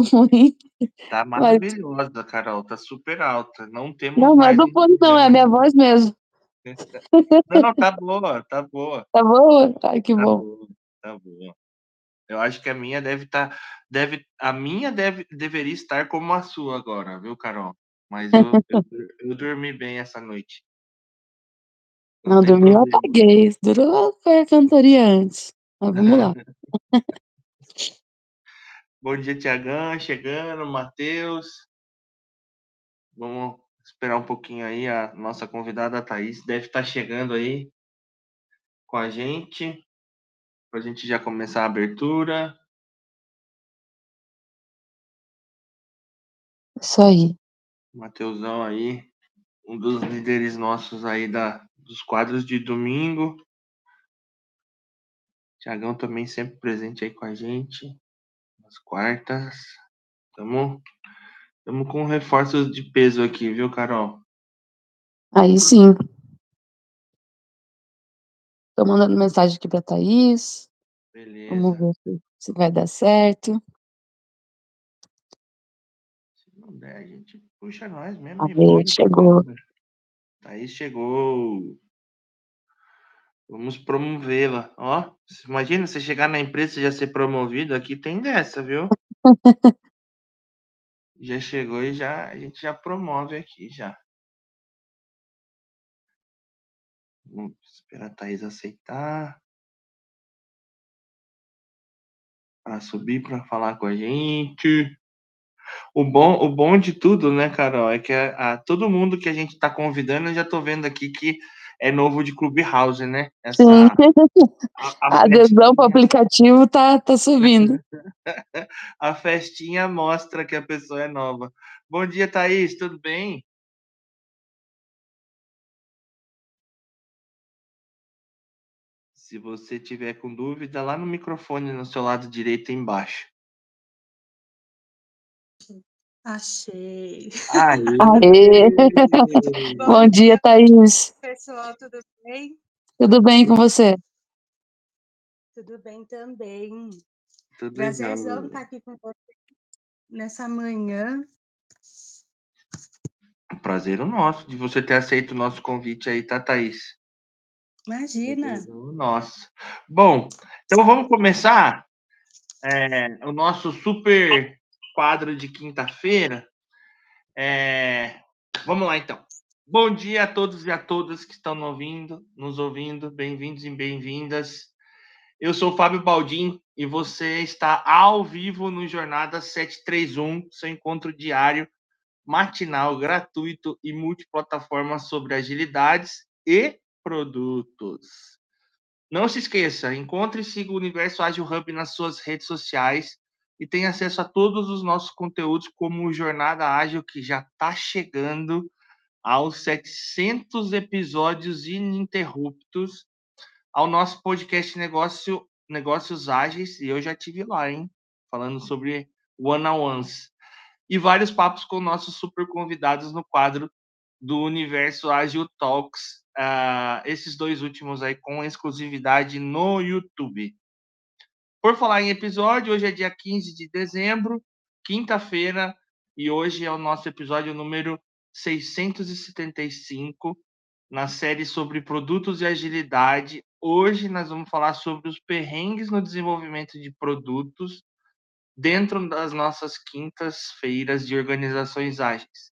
ruim. Tá Mas maravilhosa, Carol, tá super alta. Não temos não, mais do fone não, é a minha voz mesmo. Não, tá boa, tá boa, Tá boa? Ai, que tá bom. boa, tá boa. Eu acho que a minha deve estar, deve, a minha deve, deveria estar como a sua agora, viu, Carol? Mas eu, eu, eu dormi bem essa noite. Não, Não, tem dormiu, eu apaguei. Durou foi a cantoria antes. Mas vamos lá. Bom dia, Tiagão, chegando, Matheus. Vamos esperar um pouquinho aí, a nossa convidada a Thaís deve estar chegando aí com a gente, para a gente já começar a abertura. Isso aí. Mateusão aí, um dos líderes nossos aí da, dos quadros de domingo. Tiagão também sempre presente aí com a gente, nas quartas. Estamos tamo com reforços de peso aqui, viu, Carol? Aí sim. Tô mandando mensagem aqui pra Thaís. Beleza. Vamos ver se, vai dar certo. Se não der, a gente puxa nós mesmo A ver, bora. chegou. Thaís chegou. Vamos promovê-la. Ó, imagina você chegar na empresa e já ser promovido. Aqui tem dessa, viu? já chegou e já a gente já promove aqui já. Vamos esperar a Thaís aceitar. Para subir para falar com a gente. O bom, o bom de tudo, né, Carol, é que a, a- todo mundo que a gente está convidando, eu já estou vendo aqui que é novo de Clubhouse, né? Essa Sim. a, A adesão para o aplicativo tá, tá subindo. a festinha mostra que a pessoa é nova. Bom dia, Thaís, tudo bem? Se você tiver com dúvida, lá no microfone no seu lado direito embaixo. Achei. Aê! Aê! Bom Bom dia, Thaís. Pessoal, tudo bem? Tudo bem com você? Tudo bem também. Tudo Prazerzão estar aqui com você nessa manhã. Prazer o nosso de você ter aceito o nosso convite aí, tá, Thaís? Imagina. Prazer o nosso. Bom, então vamos começar é, o nosso super quadro de quinta-feira. É, vamos lá, então. Bom dia a todos e a todas que estão ouvindo, nos ouvindo. Bem-vindos e bem-vindas. Eu sou o Fábio Baldin e você está ao vivo no Jornada 731, seu encontro diário, matinal, gratuito e multiplataforma sobre agilidades e produtos. Não se esqueça, encontre e siga o Universo Ágil Hub nas suas redes sociais e tenha acesso a todos os nossos conteúdos, como o Jornada Ágil, que já está chegando aos 700 episódios ininterruptos, ao nosso podcast Negócio, Negócios Ágeis, e eu já tive lá, hein? Falando sobre one-on-ones. E vários papos com nossos super convidados no quadro do Universo Ágil Talks, uh, esses dois últimos aí com exclusividade no YouTube. Por falar em episódio, hoje é dia 15 de dezembro, quinta-feira, e hoje é o nosso episódio número 675 na série sobre produtos e agilidade. Hoje nós vamos falar sobre os perrengues no desenvolvimento de produtos dentro das nossas quintas-feiras de organizações ágeis.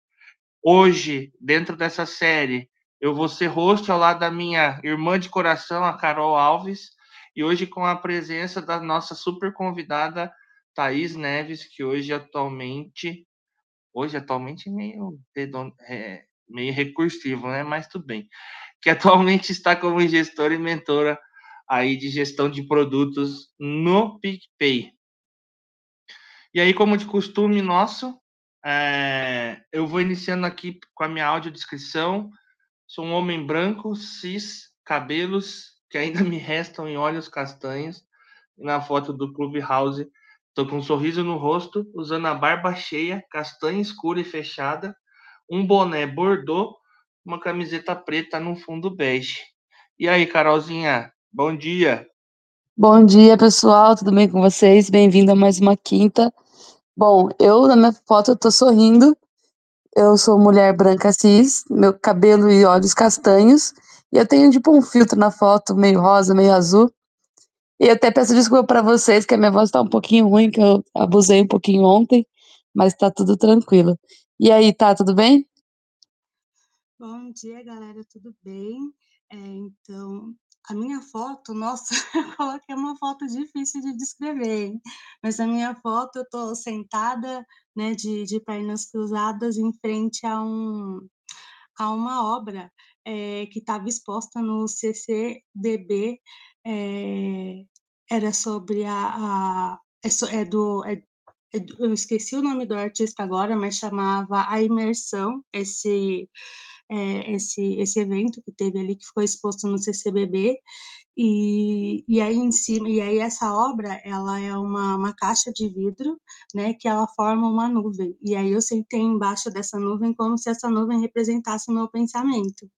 Hoje, dentro dessa série, eu vou ser host ao lado da minha irmã de coração, a Carol Alves, e hoje com a presença da nossa super convidada Thaís Neves, que hoje atualmente, hoje atualmente meio, é, meio recursivo, né? Mas tudo bem. Que atualmente está como gestora e mentora aí de gestão de produtos no PicPay. E aí, como de costume nosso, é, eu vou iniciando aqui com a minha audiodescrição. Sou um homem branco, cis, cabelos que ainda me restam em olhos castanhos. Na foto do Clubhouse, estou com um sorriso no rosto, usando a barba cheia, castanha escura e fechada, um boné bordô, uma camiseta preta no fundo bege. E aí, Carolzinha, bom dia. Bom dia, pessoal. Tudo bem com vocês? Bem-vindo a mais uma quinta Bom, eu na minha foto tô sorrindo. Eu sou mulher branca cis, meu cabelo e olhos castanhos, e eu tenho tipo um filtro na foto, meio rosa, meio azul. E até peço desculpa para vocês que a minha voz tá um pouquinho ruim, que eu abusei um pouquinho ontem, mas tá tudo tranquilo. E aí, tá tudo bem? Bom dia, galera, tudo bem? É, então, a minha foto, nossa, eu coloquei uma foto difícil de descrever, hein? Mas a minha foto, eu tô sentada, né, de, de pernas cruzadas em frente a, um, a uma obra é, que estava exposta no CCBB, é, era sobre a... a é, é. É, é do- eu esqueci o nome do artista agora, mas chamava A Imersão, esse é, esse, esse evento que teve ali, que ficou exposto no CCBB, e, e aí em cima, e aí essa obra, ela é uma, uma caixa de vidro, né, que ela forma uma nuvem, e aí eu sentei embaixo dessa nuvem como se essa nuvem representasse o meu pensamento.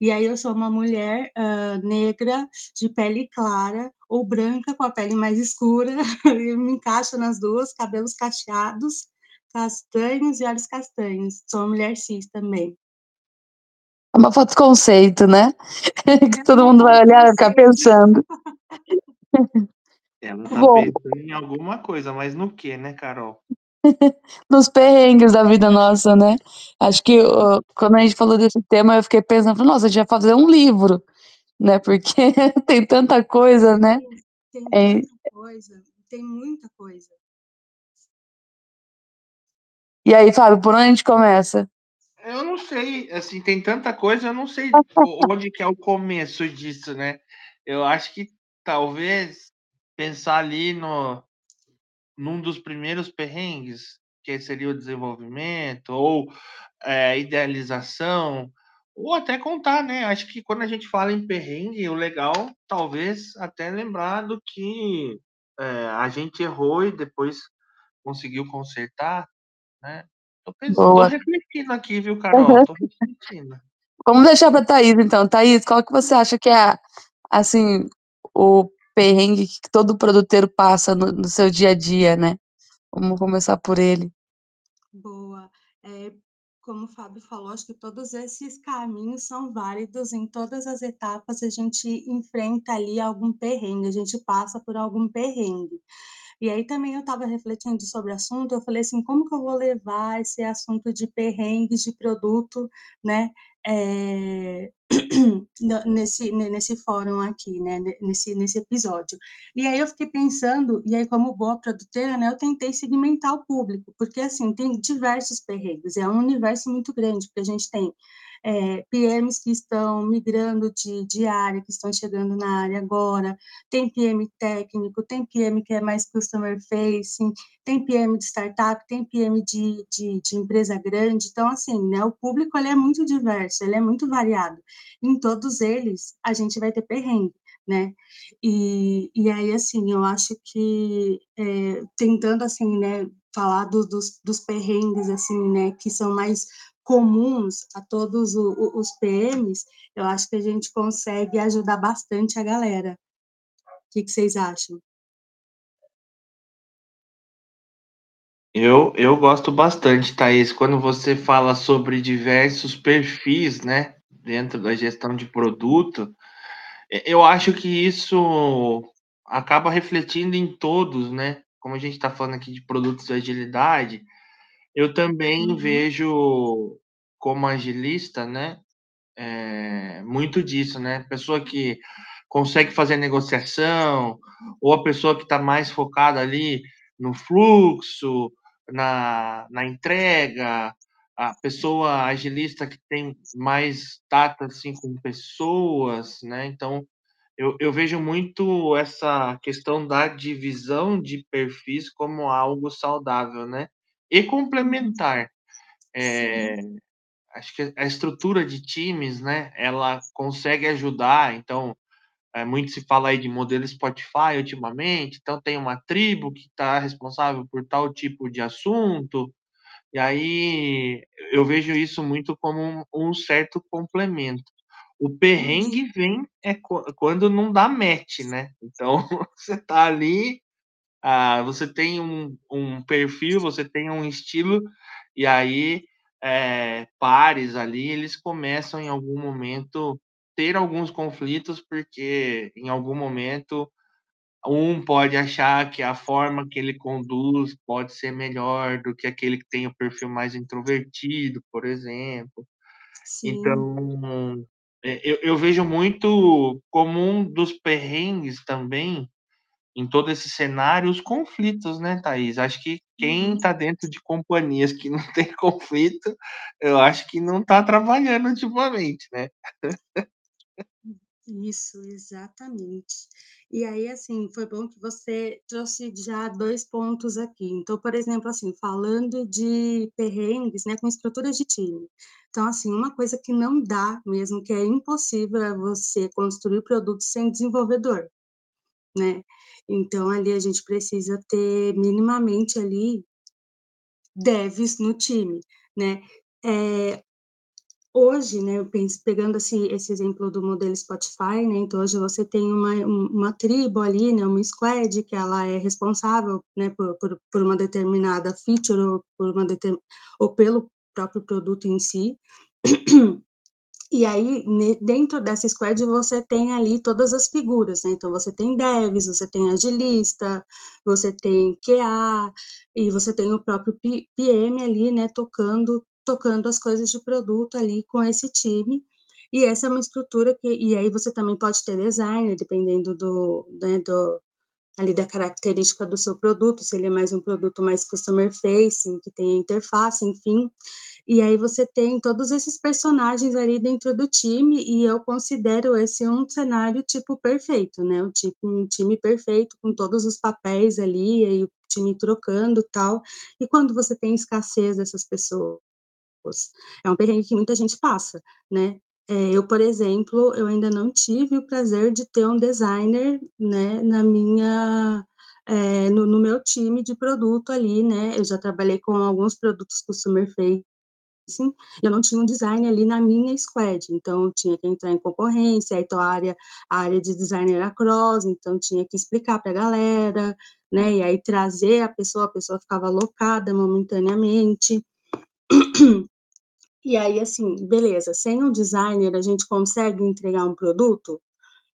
E aí eu sou uma mulher uh, negra, de pele clara, ou branca com a pele mais escura, eu me encaixo nas duas, cabelos cacheados, castanhos e olhos castanhos. Sou uma mulher cis também. É uma foto conceito, né? que É todo uma mundo vai foto olhar e ficar pensando. Ela tá Bom, pensando em alguma coisa, mas no que, né, Carol? nos perrengues da vida nossa, né? Acho que uh, quando a gente falou desse tema, eu fiquei pensando, nossa, a gente ia fazer um livro, né? Porque tem tanta coisa, né? Tem, tem É, tanta coisa, tem muita coisa. e aí, Fábio, por onde a gente começa? Eu não sei, assim, tem tanta coisa, eu não sei onde que é o começo disso, né? Eu acho que talvez pensar ali no num dos primeiros perrengues, que seria o desenvolvimento ou é, idealização, ou até contar, né? Acho que quando a gente fala em perrengue, o legal talvez até lembrar do que é, a gente errou e depois conseguiu consertar, né? Tô, pens- tô refletindo aqui, viu, Carol? Tô refletindo. Vamos deixar para Thaís, então. Thaís, qual que você acha que é, assim, o perrengue que todo produteiro passa no, no seu dia a dia, né? Vamos começar por ele. Boa. É, como o Fábio falou, acho que todos esses caminhos são válidos em todas as etapas. A gente enfrenta ali algum perrengue, a gente passa por algum perrengue. E aí também eu estava refletindo sobre o assunto, eu falei assim, como que eu vou levar esse assunto de perrengues de produto, né, é, nesse, nesse fórum aqui, né, nesse, nesse episódio. E aí eu fiquei pensando, e aí como boa produtora, né, eu tentei segmentar o público, porque assim, tem diversos perrengues, é um universo muito grande, porque a gente tem é, PMs que estão migrando de, de área, que estão chegando na área agora, tem PM técnico, tem PM que é mais customer facing, tem PM de startup, tem PM de, de, de empresa grande, então, assim, né, o público ele é muito diverso, ele é muito variado, em todos eles a gente vai ter perrengue, né, e, e aí, assim, eu acho que, é, tentando, assim, né, falar do, dos, dos perrengues, assim, né, que são mais comuns a todos os PMs, eu acho que a gente consegue ajudar bastante a galera. O que, que vocês acham? Eu, eu gosto bastante, Thaís, quando você fala sobre diversos perfis, né, dentro da gestão de produto, eu acho que isso acaba refletindo em todos, né? Como a gente está falando aqui de produtos de agilidade, eu também Uhum. vejo como agilista, né, é, muito disso, né? Pessoa que consegue fazer negociação, ou a pessoa que está mais focada ali no fluxo, na, na entrega, a pessoa agilista que tem mais tato assim com pessoas, né? Então eu, eu vejo muito essa questão da divisão de perfis como algo saudável, né? E complementar. É, acho que a estrutura de times, né, ela consegue ajudar. Então, é, muito se fala aí de modelo Spotify ultimamente. Então, tem uma tribo que está responsável por tal tipo de assunto. E aí eu vejo isso muito como um, um certo complemento. O perrengue vem é qu- quando não dá match, né? Então, você tá ali Ah, você tem um, um perfil, você tem um estilo, e aí é, pares ali, eles começam em algum momento ter alguns conflitos, porque em algum momento um pode achar que a forma que ele conduz pode ser melhor do que aquele que tem o perfil mais introvertido, por exemplo. Sim. Então, é, eu, eu vejo muito como um dos perrengues também em todo esse cenário os conflitos, né, Thaís? Acho que quem Uhum. está dentro de companhias que não tem conflito, eu acho que não está trabalhando ultimamente, né? Isso, exatamente. E aí, assim, foi bom que você trouxe já dois pontos aqui. Então, por exemplo, assim, falando de perrengues, né, com estruturas de time. Então, assim, uma coisa que não dá mesmo, que é impossível, é você construir produtos sem desenvolvedor, né? Então, ali a gente precisa ter minimamente ali devs no time, né? É, hoje, né, eu penso, pegando assim, esse exemplo do modelo Spotify, né, então hoje você tem uma, uma tribo ali, né, uma squad que ela é responsável, né, por, por, por uma determinada feature ou, por uma determin... ou pelo próprio produto em si. E aí, dentro dessa squad, você tem ali todas as figuras, né? Então, você tem devs, você tem agilista, você tem QA, e você tem o próprio PM ali, né? Tocando, tocando as coisas de produto ali com esse time. E essa é uma estrutura que... E aí, você também pode ter designer, dependendo do, né, do, ali da característica do seu produto, se ele é mais um produto mais customer facing, que tem interface, enfim. E aí você tem todos esses personagens ali dentro do time, e eu considero esse um cenário tipo perfeito, né? Um tipo um time perfeito com todos os papéis ali, e aí o time trocando, tal. E quando você tem escassez dessas pessoas, é um perrengue que muita gente passa, né? É, eu, por exemplo, eu ainda não tive o prazer de ter um designer, né, na minha, é, no, no, meu time de produto ali, né, eu já trabalhei com alguns produtos customer facing, eu não tinha um design ali na minha squad, então tinha que entrar em concorrência, então a área, a área de design era cross, então tinha que explicar para a galera, né, e aí trazer a pessoa, a pessoa ficava alocada momentaneamente, e aí, assim, beleza, sem um designer a gente consegue entregar um produto?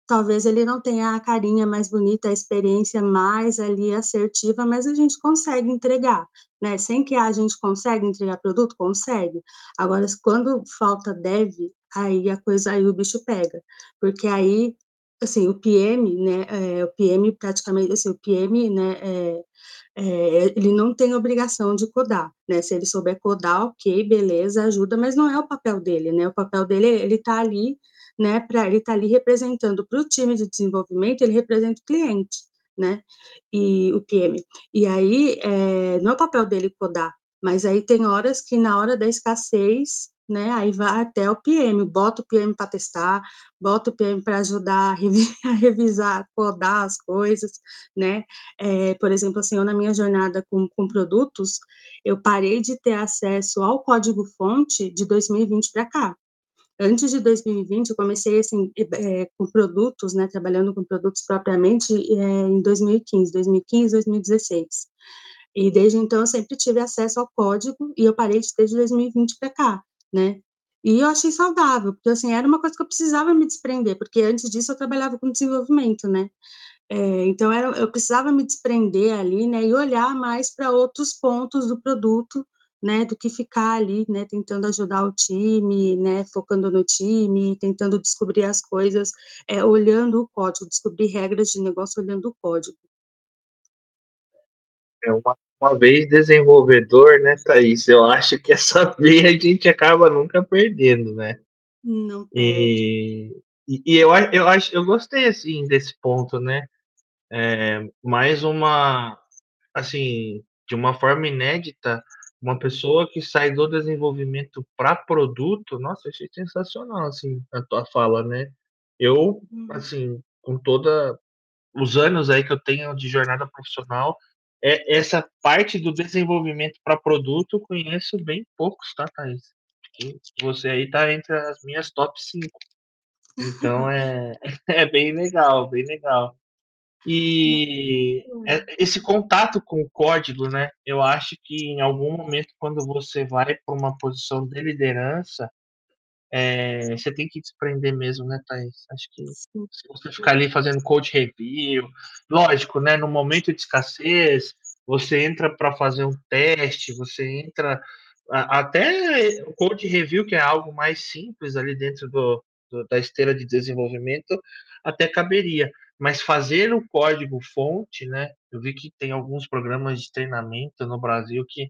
Talvez ele não tenha a carinha mais bonita, a experiência mais ali assertiva, mas a gente consegue entregar, né? Sem que a gente consegue entregar produto? Consegue. Agora, quando falta dev, aí a coisa, aí o bicho pega. Porque aí, assim, o PM, né, é, o PM praticamente, assim, o PM, né, é, é, ele não tem obrigação de codar, né? Se ele souber codar, ok, beleza, ajuda, mas não é o papel dele, né? O papel dele, ele tá ali, né? Para ele tá ali representando para o time de desenvolvimento, ele representa o cliente, né? E o PM. E aí, é, não é o papel dele codar, mas aí tem horas que na hora da escassez, né? Aí vai até o PM, bota o PM para testar, bota o PM para ajudar a, revisar, codar as coisas, né? É, por exemplo, assim, eu na minha jornada com, com produtos, eu parei de ter acesso ao código-fonte de 2020 para cá. Antes de 2020, eu comecei, assim, é, com produtos, né, trabalhando com produtos propriamente é, em 2015, 2015, 2016. E desde então eu sempre tive acesso ao código e eu parei de ter de 2020 para cá né? E eu achei saudável, porque assim, era uma coisa que eu precisava me desprender, porque antes disso eu trabalhava com desenvolvimento, né? É, então era, eu precisava me desprender ali, né? E olhar mais para outros pontos do produto, né? Do que ficar ali, né? Tentando ajudar o time, né? Focando no time, tentando descobrir as coisas, é, olhando o código, descobrir regras de negócio olhando o código. É uma uma vez desenvolvedor, né, Thaís? Eu acho que essa veia a gente acaba nunca perdendo, né? Não perde. E, e, eu, eu acho, eu gostei assim desse ponto, né? É, mais uma, assim, de uma forma inédita, uma pessoa que sai do desenvolvimento para produto, nossa, achei sensacional assim a tua fala, né? Eu, uhum. assim, com toda os anos aí que eu tenho de jornada profissional, é, essa parte do desenvolvimento para produto conheço bem poucos, tá, Thaís? você aí tá entre as minhas top 5. Então é, é bem legal, bem legal. E é, esse contato com o código, né? Eu acho que em algum momento, quando você vai para uma posição de liderança, é, você tem que desprender mesmo, né, Thaís? Acho que se você ficar ali fazendo code review, lógico, né? No momento de escassez, você entra para fazer um teste, você entra até o code review, que é algo mais simples ali dentro do, do, da esteira de desenvolvimento, até caberia. Mas fazer o código fonte, né? Eu vi que tem alguns programas de treinamento no Brasil que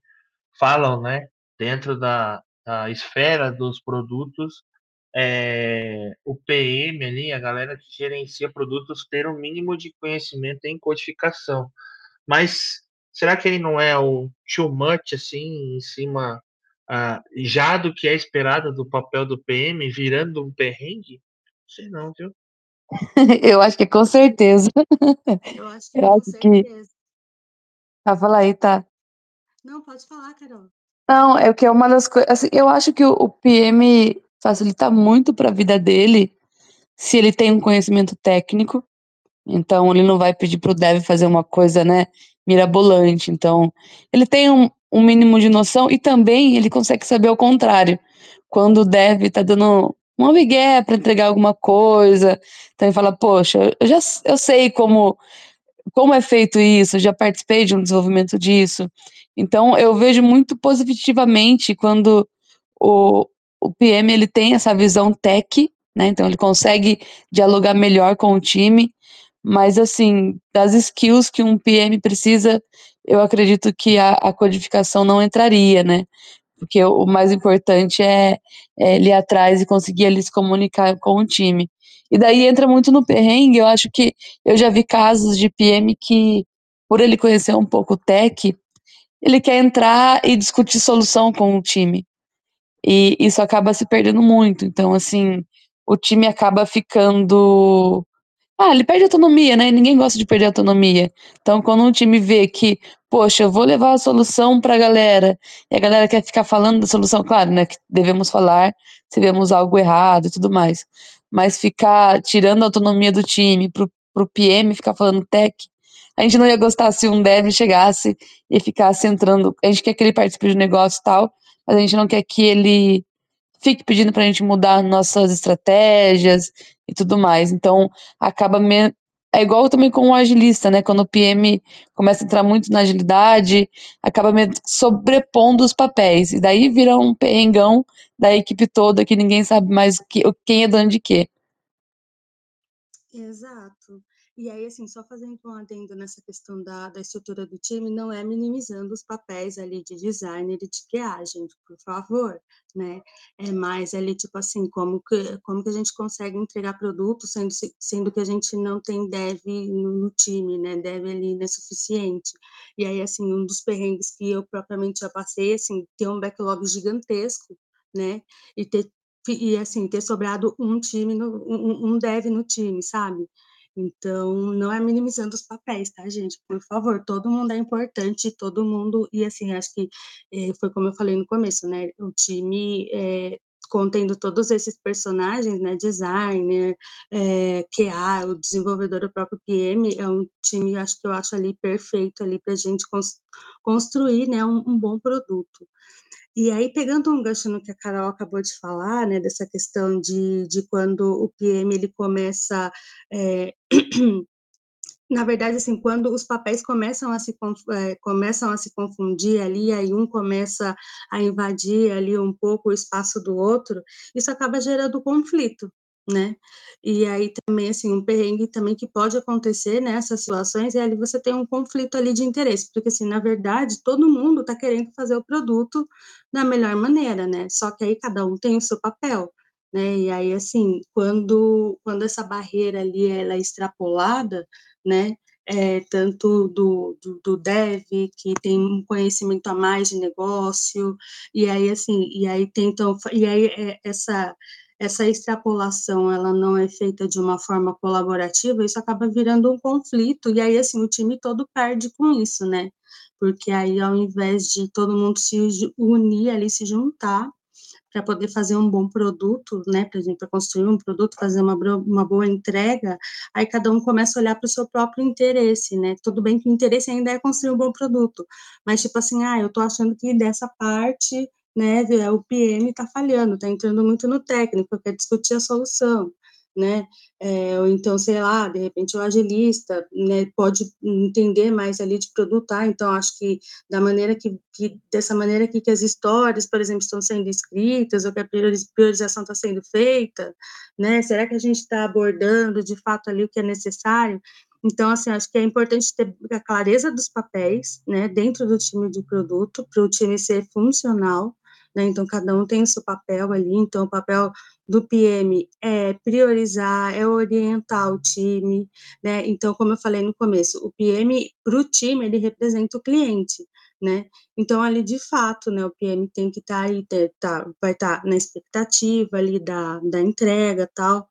falam, né? Dentro da, da esfera dos produtos, é, o PM ali, a galera que gerencia produtos, ter o um mínimo de conhecimento em codificação. Mas será que ele não é o too much, assim, em cima ah, já do que é esperado do papel do PM, virando um perrengue? Não sei não, viu? Eu acho que com certeza. Eu acho que Eu acho com certeza. Que... Ah, fala aí, tá? Não, pode falar, Carol. Não, é que é uma das coisas. Assim, eu acho que o, o PM facilita muito para a vida dele se ele tem um conhecimento técnico. Então, ele não vai pedir para o dev fazer uma coisa, né, mirabolante. Então, ele tem um, um mínimo de noção e também ele consegue saber o contrário. Quando o dev está dando uma migué para entregar alguma coisa, então ele fala, poxa, eu já eu sei como como é feito isso, já participei de um desenvolvimento disso. Então, eu vejo muito positivamente quando o, o PM ele tem essa visão tech, né? Então, ele consegue dialogar melhor com o time, mas, assim, das skills que um PM precisa, eu acredito que a, a codificação não entraria, né? Porque o mais importante é, é ir atrás e conseguir ali se comunicar com o time. E daí entra muito no perrengue, eu acho que eu já vi casos de PM que, por ele conhecer um pouco tech, ele quer entrar e discutir solução com o time. E isso acaba se perdendo muito. Então, assim, o time acaba ficando ah, ele perde autonomia, né? Ninguém gosta de perder autonomia. Então, quando um time vê que, poxa, eu vou levar a solução para a galera, e a galera quer ficar falando da solução, claro, né? Que devemos falar se vemos algo errado e tudo mais. Mas ficar tirando a autonomia do time pro, pro PM ficar falando tech, a gente não ia gostar se um dev chegasse e ficasse entrando. A gente quer que ele participe de negócio e tal, mas a gente não quer que ele fique pedindo para a gente mudar nossas estratégias e tudo mais. Então, acaba me... é igual também com o agilista, né? Quando o PM começa a entrar muito na agilidade, acaba sobrepondo os papéis e daí vira um perrengão da equipe toda que ninguém sabe mais que, quem é dono de quê. Exato. E aí, assim, só fazendo um adendo nessa questão da, da estrutura do time, não é minimizando os papéis ali de designer e de QA, gente, por favor, né? É mais ali, tipo assim, como que, como que a gente consegue entregar produto, sendo, sendo que a gente não tem dev no, no time, né? Dev ali não é suficiente. E aí, assim, um dos perrengues que eu propriamente já passei, assim, ter um backlog gigantesco, né? E ter, e assim, ter sobrado um time, no, um, um dev no time, sabe? Então, não é minimizando os papéis, tá, gente? Por favor, todo mundo é importante, todo mundo. E assim, acho que é, foi como eu falei no começo, né? O time é, contendo todos esses personagens, né, designer, é, QA, o desenvolvedor, o próprio PM, é um time, acho que eu acho ali perfeito ali para a gente construir, né, um, um, bom produto. E aí, pegando um gancho no que a Carol acabou de falar, né, dessa questão de, de quando o PM ele começa é, na verdade, assim, quando os papéis começam a se é, começam a se confundir ali, aí um começa a invadir ali um pouco o espaço do outro, isso acaba gerando conflito, né? E aí também, assim, um perrengue também que pode acontecer nessas situações é ali você tem um conflito ali de interesse, porque, assim, na verdade, todo mundo está querendo fazer o produto da melhor maneira, né? Só que aí cada um tem o seu papel, né? E aí, assim, quando, quando essa barreira ali ela é extrapolada, né? É, tanto do, do, do, dev, que tem um conhecimento a mais de negócio, e aí, assim, e aí tentam, e aí é, essa essa extrapolação ela não é feita de uma forma colaborativa, isso acaba virando um conflito, e aí, assim, o time todo perde com isso, né? Porque aí, ao invés de todo mundo se unir ali, se juntar, para poder fazer um bom produto, né, para gente construir um produto, fazer uma, uma boa entrega, aí cada um começa a olhar para o seu próprio interesse, né? Tudo bem que o interesse ainda é construir um bom produto, mas tipo assim, ah, eu estou achando que dessa parte né, o PM está falhando, está entrando muito no técnico, quer discutir a solução né? É, ou então, sei lá, de repente o agilista, né, pode entender mais ali de produto, ah, então acho que da maneira que, que, dessa maneira que, que as histórias, por exemplo, estão sendo escritas, ou que a priorização está sendo feita, né, será que a gente está abordando de fato ali o que é necessário? Então, assim, acho que é importante ter a clareza dos papéis, né, dentro do time de produto, para o time ser funcional, né, então cada um tem o seu papel ali, então o papel do PM é priorizar, é orientar o time, né? Então, como eu falei no começo, o PM para o time ele representa o cliente, né? Então, ali de fato, né, o PM tem que estar tá aí, tá, vai estar tá na expectativa ali da, da entrega tal,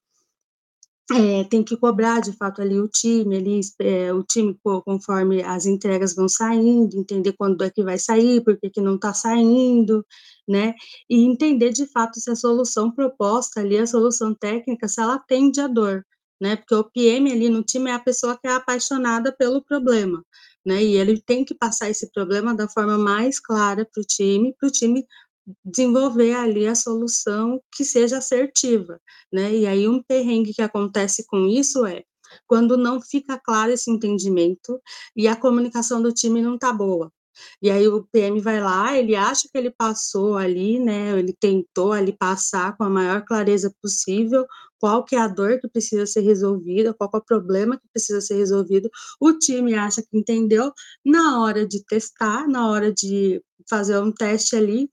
é, tem que cobrar de fato ali o time, ali, é, o time conforme as entregas vão saindo, entender quando é que vai sair, por que, que não está saindo, né? E entender de fato se a solução proposta ali, a solução técnica, se ela atende a dor, né? Porque o PM ali no time é a pessoa que é apaixonada pelo problema, né? E ele tem que passar esse problema da forma mais clara para o time, para o time desenvolver ali a solução que seja assertiva, né? E aí um perrengue que acontece com isso é quando não fica claro esse entendimento e a comunicação do time não tá boa. E aí o PM vai lá, ele acha que ele passou ali, né? Ele tentou ali passar com a maior clareza possível qual que é a dor que precisa ser resolvida, qual é o problema que precisa ser resolvido. O time acha que entendeu na hora de testar, na hora de fazer um teste ali,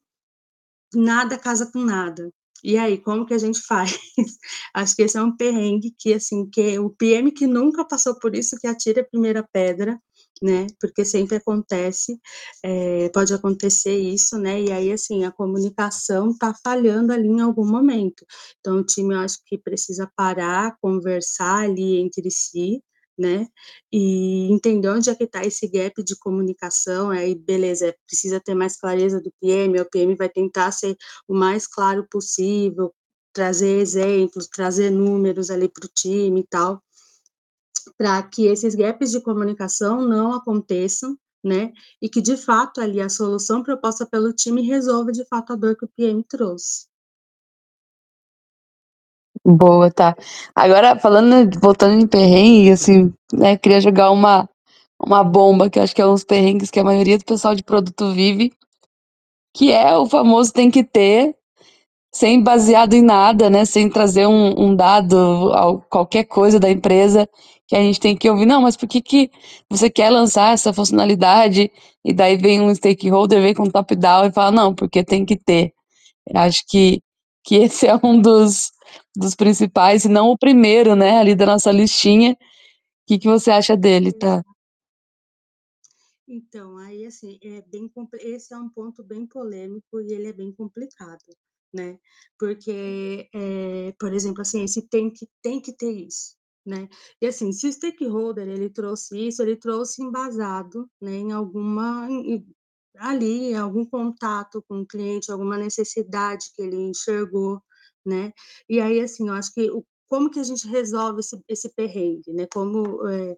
nada casa com nada. E aí, como que a gente faz? Acho que esse é um perrengue que, assim, que o PM que nunca passou por isso, que atira a primeira pedra, né? Porque sempre acontece, é, pode acontecer isso, né? E aí, assim, a comunicação tá falhando ali em algum momento. Então, o time, eu acho que precisa parar, conversar ali entre si, né? E entender onde é que está esse gap de comunicação, aí beleza, precisa ter mais clareza do PM, o PM vai tentar ser o mais claro possível, trazer exemplos, trazer números ali para o time e tal, para que esses gaps de comunicação não aconteçam, né? E que de fato ali a solução proposta pelo time resolva de fato a dor que o PM trouxe. Boa, tá. Agora, falando, voltando em perrengue, assim, né, queria jogar uma, uma bomba, que acho que é uns perrengues que a maioria do pessoal de produto vive, que é o famoso tem que ter, sem baseado em nada, né, sem trazer um, um dado, qualquer coisa da empresa, que a gente tem que ouvir, não, mas por que, que você quer lançar essa funcionalidade? E daí vem um stakeholder, vem com top-down e fala, não, porque tem que ter. Eu acho que, que esse é um dos dos principais, e não o primeiro, né, ali da nossa listinha. O que, que você acha dele, tá? Então, aí, assim, é bem, esse é um ponto bem polêmico e ele é bem complicado, né? Porque, é, por exemplo, assim, esse tem que, tem que ter isso, né? E, assim, se o stakeholder, ele trouxe isso, ele trouxe embasado, né, em alguma, ali, algum contato com o cliente, alguma necessidade que ele enxergou, né? E aí, assim, eu acho que o, como que a gente resolve esse, esse perrengue, né? Como, é,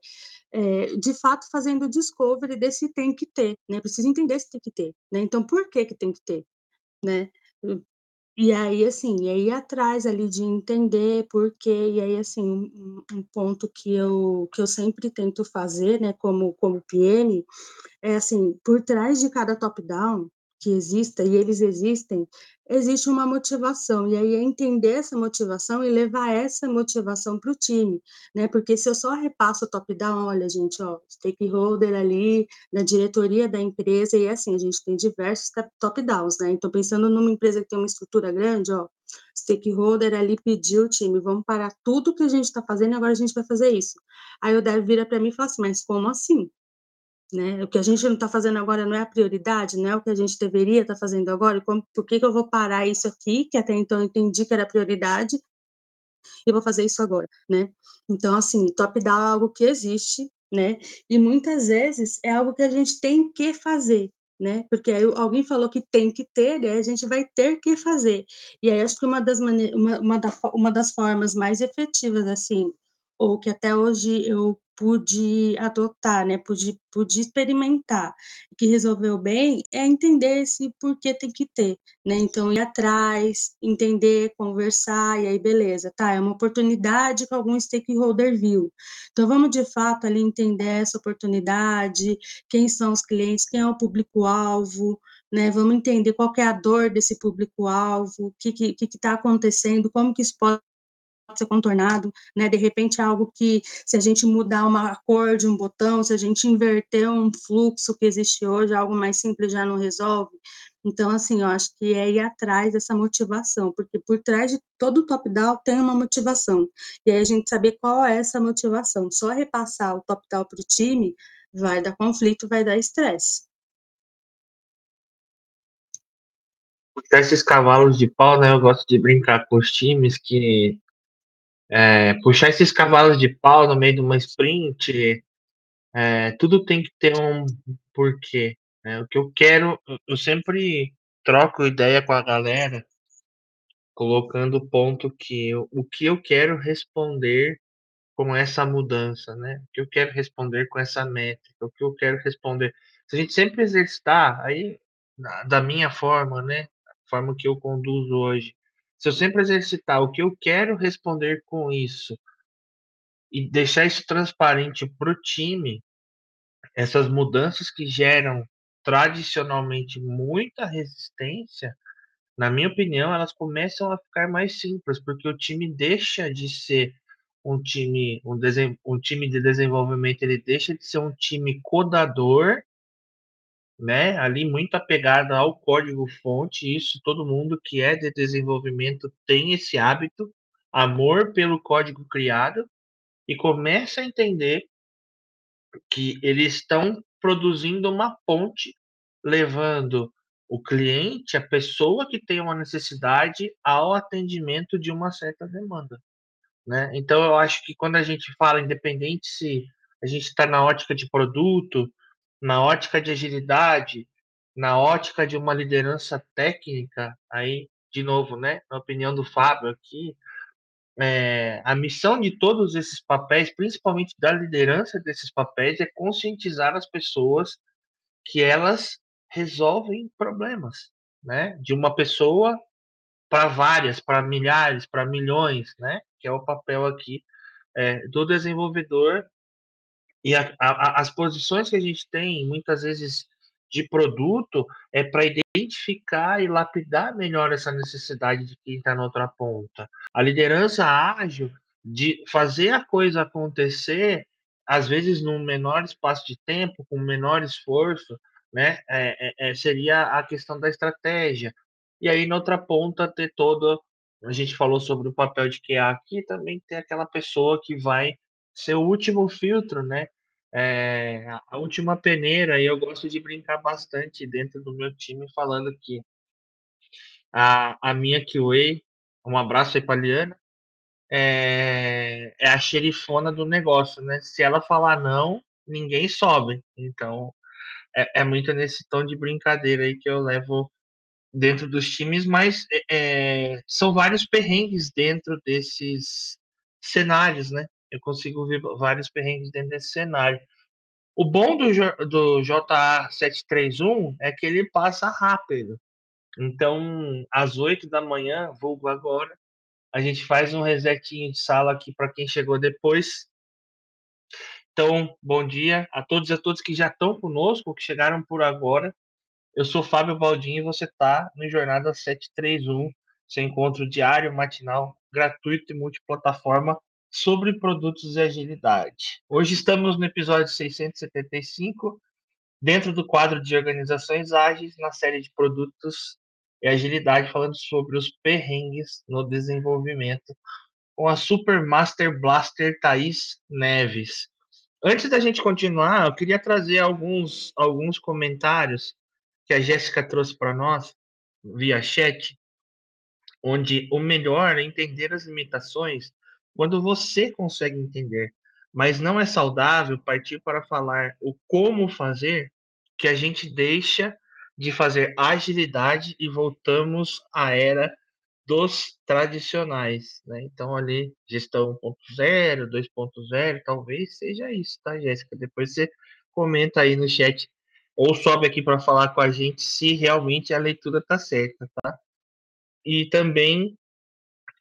é, de fato, fazendo o discovery desse tem que ter, né? Precisa entender se tem que ter, né? Então, por que que tem que ter, né? E aí, assim, e aí atrás ali de entender por quê, e aí, assim, um, um, ponto que eu, que eu sempre tento fazer, né, como, como PM, é assim, por trás de cada top-down que exista, e eles existem, existe uma motivação, e aí é entender essa motivação e levar essa motivação para o time, né? Porque se eu só repasso top-down, olha, gente, ó, stakeholder ali na diretoria da empresa, e assim, a gente tem diversos top-downs, né? Então, pensando numa empresa que tem uma estrutura grande, ó, stakeholder ali pediu o time, vamos parar tudo que a gente está fazendo agora a gente vai fazer isso. Aí o Dev vira para mim e fala assim, mas como assim? Né? O que a gente não está fazendo agora não é a prioridade, não é o que a gente deveria estar tá fazendo agora, como, por que, que eu vou parar isso aqui, que até então eu entendi que era prioridade, e vou fazer isso agora, né? Então, assim, top-down é algo que existe, né? E muitas vezes é algo que a gente tem que fazer, né? Porque aí alguém falou que tem que ter, e a gente vai ter que fazer. E aí acho que uma das, uma, uma, da, uma das formas mais efetivas, assim, ou que até hoje eu pude adotar, né, pude, pude experimentar, que resolveu bem, é entender esse porquê tem que ter, né, então ir atrás, entender, conversar, e aí beleza, tá, é uma oportunidade que algum stakeholder viu, então vamos de fato ali entender essa oportunidade, quem são os clientes, quem é o público-alvo, né, vamos entender qual é a dor desse público-alvo, o que está tá acontecendo, como que isso pode ser contornado, né? De repente é algo que, se a gente mudar uma cor de um botão, se a gente inverter um fluxo que existe hoje, algo mais simples já não resolve. Então, assim, eu acho que é ir atrás dessa motivação, porque por trás de todo top-down tem uma motivação. E aí a gente saber qual é essa motivação. Só repassar o top-down para o time vai dar conflito, vai dar estresse. esses cavalos de pau, né? Eu gosto de brincar com os times que é, puxar esses cavalos de pau no meio de uma sprint, é, tudo tem que ter um porquê. Né? O que eu quero, eu sempre troco ideia com a galera, colocando o ponto que eu, o que eu quero responder com essa mudança, né? O que eu quero responder com essa métrica, o que eu quero responder. Se a gente sempre exercitar, aí, da minha forma, né? A forma que eu conduzo hoje, se eu sempre exercitar o que eu quero responder com isso e deixar isso transparente para o time, essas mudanças que geram tradicionalmente muita resistência, na minha opinião, elas começam a ficar mais simples, porque o time deixa de ser um time, um, um time de desenvolvimento, ele deixa de ser um time codador né, ali muito apegada ao código-fonte. Isso todo mundo que é de desenvolvimento tem esse hábito, amor pelo código criado, e começa a entender que eles estão produzindo uma ponte, levando o cliente, a pessoa que tem uma necessidade, ao atendimento de uma certa demanda. Né? Então, eu acho que quando a gente fala, independente se a gente está na ótica de produto, na ótica de agilidade, na ótica de uma liderança técnica, aí, de novo, né, na opinião do Fábio aqui, é, a missão de todos esses papéis, principalmente da liderança desses papéis, é conscientizar as pessoas que elas resolvem problemas, né, de uma pessoa para várias, para milhares, para milhões, né, que é o papel aqui é, do desenvolvedor e a, a, as posições que a gente tem, muitas vezes de produto, é para identificar e lapidar melhor essa necessidade de quem está na outra ponta. A liderança ágil de fazer a coisa acontecer, às vezes num menor espaço de tempo, com menor esforço, né? É, é, é seria a questão da estratégia. E aí, na outra ponta, ter todo. A gente falou sobre o papel de QA aqui, também tem aquela pessoa que vai ser o último filtro, né? É, a última peneira, e eu gosto de brincar bastante dentro do meu time, falando que a, a minha QA, um abraço aí para Liana, é, é, a xerifona do negócio, né? Se ela falar não, ninguém sobe. Então, é, é muito nesse tom de brincadeira aí que eu levo dentro dos times, mas é são vários perrengues dentro desses cenários, né? Eu consigo ver vários perrengues dentro desse cenário. O bom do, do JA731 é que ele passa rápido. Então, às 8 da manhã, vulgo agora, a gente faz um resetinho de sala aqui para quem chegou depois. Então, bom dia a todos e a todos que já estão conosco, que chegaram por agora. Eu sou Fábio Baldinho e você está no Jornada 731, seu encontro diário, matinal, gratuito e multiplataforma sobre produtos e agilidade. Hoje estamos no episódio 675, dentro do quadro de organizações ágeis, na série de produtos e agilidade, falando sobre os perrengues no desenvolvimento, com a Super Master Blaster Thaís Neves. Antes da gente continuar, eu queria trazer alguns, alguns comentários que a Jéssica trouxe para nós via chat, onde o melhor é entender as limitações quando você consegue entender. Mas não é saudável partir para falar o como fazer, que a gente deixa de fazer agilidade e voltamos à era dos tradicionais, né? Então ali gestão 1.0, 2.0, talvez seja isso, tá, Jéssica? Depois você comenta aí no chat ou sobe aqui para falar com a gente se realmente a leitura tá certa, tá? E também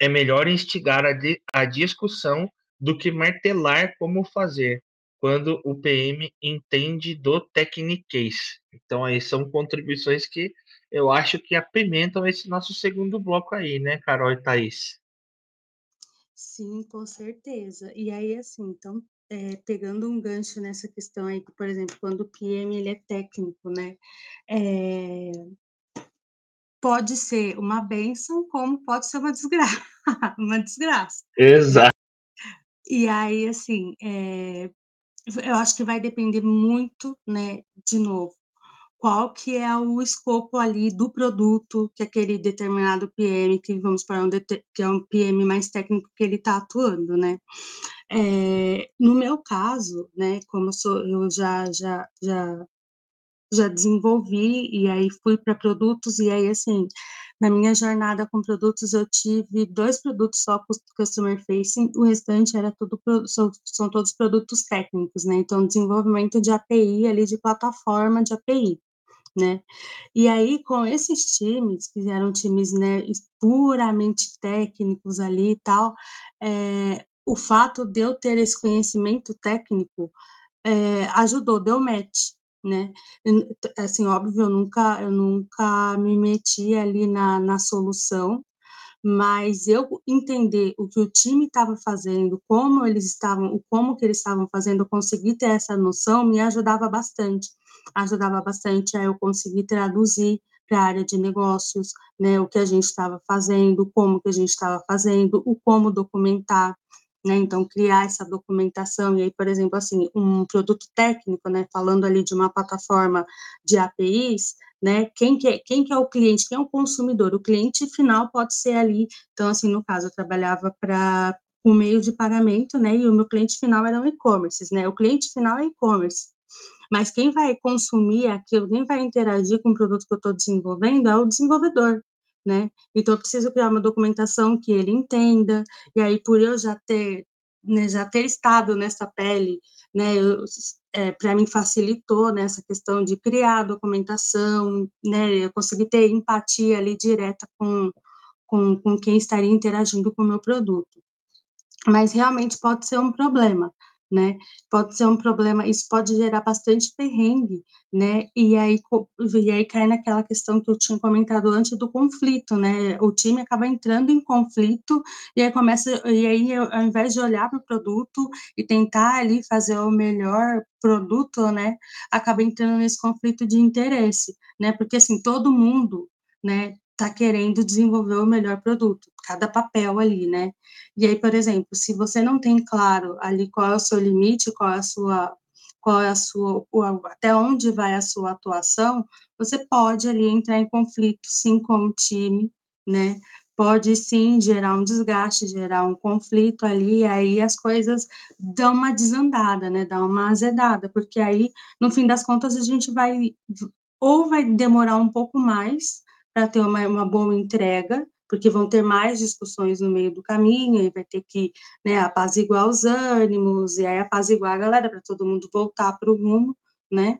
é melhor instigar a, a discussão do que martelar como fazer quando o PM entende do techniquez. Então aí são contribuições que eu acho que apimentam esse nosso segundo bloco aí, né, Carol e Thaís? Sim, com certeza. E aí, assim, então, é, pegando um gancho nessa questão aí, por exemplo, quando o PM ele é técnico, né? É, pode ser uma benção, como pode ser uma desgraça, uma desgraça. Exato. E aí, assim, é, eu acho que vai depender muito, né, de novo, qual que é o escopo ali do produto que aquele determinado PM, que vamos para um que é um PM mais técnico que ele está atuando, né? É, no meu caso, né, como eu, sou, eu já, já, já, já desenvolvi e aí fui para produtos e aí assim, na minha jornada com produtos eu tive dois produtos só customer facing, o restante era tudo são, todos produtos técnicos, né? Então desenvolvimento de API ali de plataforma de API né? E aí, com esses times, que eram times né, puramente técnicos ali e tal, é, o fato de eu ter esse conhecimento técnico é, ajudou, deu match, né? Assim, óbvio, eu nunca, eu nunca me meti ali na, na solução, mas eu entender o que o time estava fazendo, como eles estavam, como que eles estavam fazendo, conseguir ter essa noção, me ajudava bastante ajudava bastante a eu conseguir traduzir para a área de negócios, né, o que a gente estava fazendo, como que a gente estava fazendo, o como documentar, né, então criar essa documentação, e aí, por exemplo, assim, um produto técnico, né, falando ali de uma plataforma de APIs, né, quem que, é, quem que é o cliente, quem é o consumidor, o cliente final pode ser ali, então, assim, no caso, eu trabalhava para o meio de pagamento, né, e o meu cliente final era o e-commerce, né, o cliente final é e-commerce, mas quem vai consumir aquilo, quem vai interagir com o produto que eu estou desenvolvendo é o desenvolvedor, né? Então, eu preciso criar uma documentação que ele entenda, e aí, por eu já ter, né, já ter estado nessa pele, né, é, para mim facilitou nessa né, questão de criar documentação, né, eu consegui ter empatia ali direta com, com, com quem estaria interagindo com o meu produto. Mas realmente pode ser um problema, né? Pode ser um problema, isso pode gerar bastante perrengue, né? E aí, e aí cai naquela questão que eu tinha comentado antes do conflito, né? O time acaba entrando em conflito e aí começa, e aí ao invés de olhar para o produto e tentar ali fazer o melhor produto, né? Acaba entrando nesse conflito de interesse, né? Porque assim, todo mundo, né? Está querendo desenvolver o melhor produto, cada papel ali, né? E aí, por exemplo, se você não tem claro ali qual é o seu limite, qual é a sua, qual é a sua, até onde vai a sua atuação, você pode ali entrar em conflito, sim, com o time, né? Pode sim gerar um desgaste, gerar um conflito ali, aí as coisas dão uma desandada, né? Dão uma azedada, porque aí, no fim das contas, a gente vai ou vai demorar um pouco mais para ter uma, uma boa entrega, porque vão ter mais discussões no meio do caminho, e vai ter que né, apaziguar os ânimos, e aí apaziguar a galera para todo mundo voltar para o rumo, né?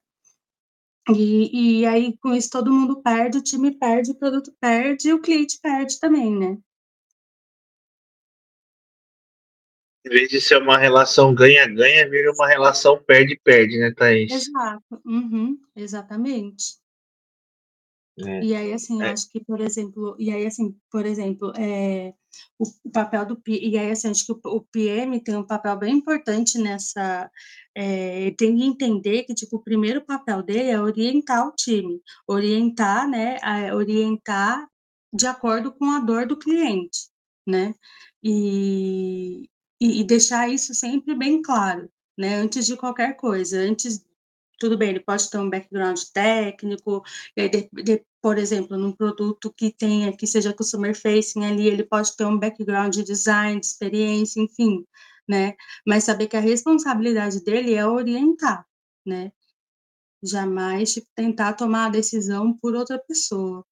E, e aí, com isso, todo mundo perde, o time perde, o produto perde, e o cliente perde também, né? Em vez de ser uma relação ganha-ganha, vira uma relação perde-perde, né, Thaís? Exato, uhum, exatamente. É. E aí, assim, é. acho que, por exemplo, e aí, assim, por exemplo, é, o, papel do e aí, assim, acho que o, o, PM tem um papel bem importante nessa, é, tem que entender que, tipo, o primeiro papel dele é orientar o time, orientar, né, orientar de acordo com a dor do cliente, né, e, e, e deixar isso sempre bem claro, né, antes de qualquer coisa, antes tudo bem, ele pode ter um background técnico, de, de, por exemplo, num produto que tenha, que seja customer facing ali, ele pode ter um background de design, de experiência, enfim, né? Mas saber que a responsabilidade dele é orientar, né? jamais tentar tomar a decisão por outra pessoa.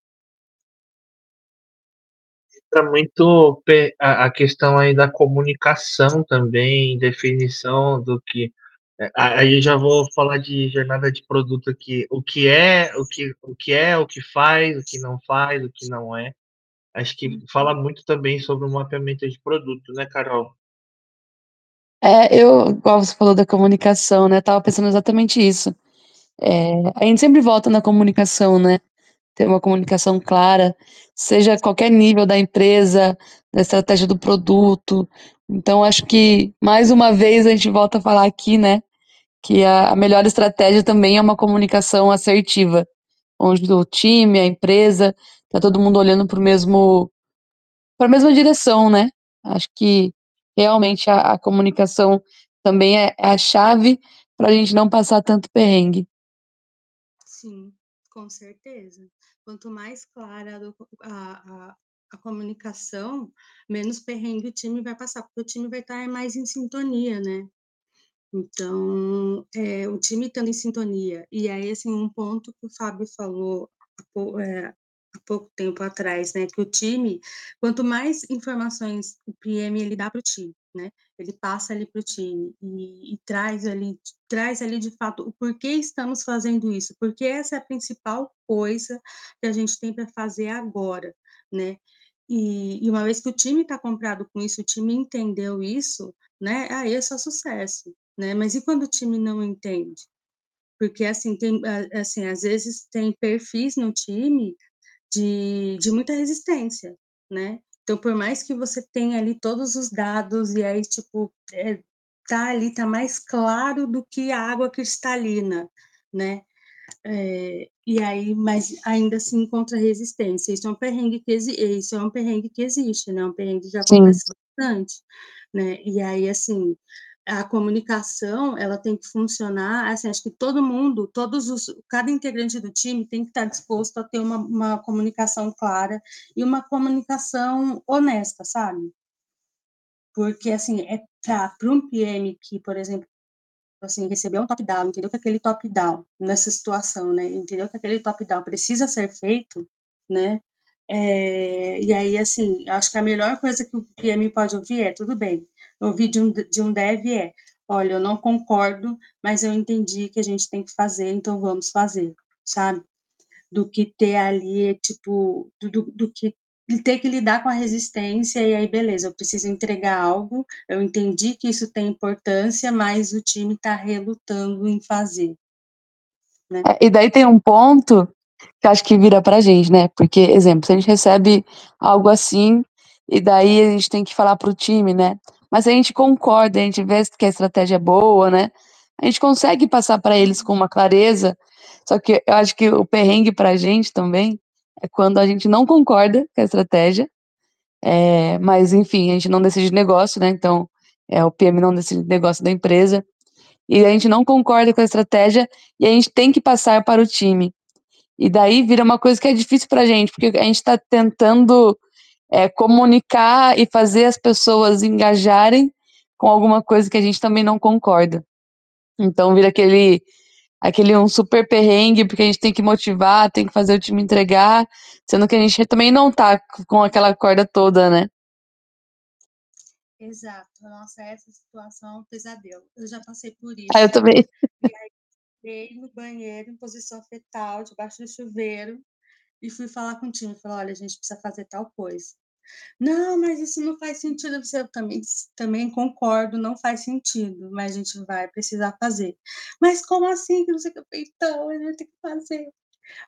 Entra muito a questão aí da comunicação também, definição do que aí já vou falar de jornada de produto aqui, o que é, o que, o que é, o que faz, o que não faz, o que não é. Acho que fala muito também sobre o mapeamento de produto, né, Carol? É, eu, igual você falou da comunicação, né? Tava pensando exatamente isso. É, a gente sempre volta na comunicação, né? Ter uma comunicação clara, seja qualquer nível da empresa, da estratégia do produto. Então, acho que mais uma vez a gente volta a falar aqui, né? Que a, a melhor estratégia também é uma comunicação assertiva, onde o time, a empresa, tá todo mundo olhando para o mesmo, para a mesma direção, né? Acho que realmente a, a comunicação também é, é a chave para a gente não passar tanto perrengue. Sim, com certeza. Quanto mais clara a, a, a comunicação, menos perrengue o time vai passar, porque o time vai estar mais em sintonia, né? Então, é, o time estando em sintonia. E aí, assim, um ponto que o Fábio falou é, há pouco tempo atrás, né? Que o time, quanto mais informações o PM ele dá para o time, né? Ele passa ali para o time e, e, traz ali, traz ali de fato o porquê estamos fazendo isso, porque essa é a principal coisa que a gente tem para fazer agora, né? E, e, uma vez que o time está comprado com isso, o time entendeu isso, né? Aí é só sucesso, né? Mas e quando o time não entende? Porque assim tem, assim às vezes tem perfis no time de, de muita resistência, né? Então, por mais que você tenha ali todos os dados e aí, tipo, é, tá ali, tá mais claro do que a água cristalina, né? É, e aí, mas ainda se assim encontra resistência. Isso é um perrengue que, isso é um perrengue que existe, né? Um perrengue que acontece Sim. bastante, né? E aí, assim, a comunicação ela tem que funcionar assim acho que todo mundo todos os cada integrante do time tem que estar disposto a ter uma, uma comunicação clara e uma comunicação honesta sabe porque assim é para um PM que por exemplo assim recebeu um top down entendeu que aquele top down nessa situação né entendeu que aquele top down precisa ser feito né é, e aí assim acho que a melhor coisa que o PM pode ouvir é tudo bem ouvir de um, de um dev é, olha, eu não concordo, mas eu entendi que a gente tem que fazer, então vamos fazer, sabe? Do que ter ali, tipo, do, do que ter que lidar com a resistência e aí, beleza, eu preciso entregar algo, eu entendi que isso tem importância, mas o time está relutando em fazer. Né? É, e daí tem um ponto que acho que vira pra gente, né? Porque, exemplo, se a gente recebe algo assim, e daí a gente tem que falar pro time, né? Mas a gente concorda, a gente vê que a estratégia é boa, né? A gente consegue passar para eles com uma clareza. Só que eu acho que o perrengue para a gente também é quando a gente não concorda com a estratégia. É, mas, enfim, a gente não decide negócio, né? Então, é, o PM não decide negócio da empresa. E a gente não concorda com a estratégia e a gente tem que passar para o time. E daí vira uma coisa que é difícil para a gente, porque a gente está tentando é, comunicar e fazer as pessoas engajarem com alguma coisa que a gente também não concorda. Então vira aquele aquele um super perrengue, porque a gente tem que motivar, tem que fazer o time entregar, sendo que a gente também não tá com aquela corda toda, né? Exato. Nossa, essa situação é um pesadelo. Eu já passei por isso. Ah, eu também. E aí, fiquei no banheiro, em posição fetal, debaixo do chuveiro, e fui falar com o time, falei, olha, a gente precisa fazer tal coisa. Não, mas isso não faz sentido. Eu também, também concordo, não faz sentido, mas a gente vai precisar fazer. Mas como assim? Que não sei o que. Então, a gente tem que fazer.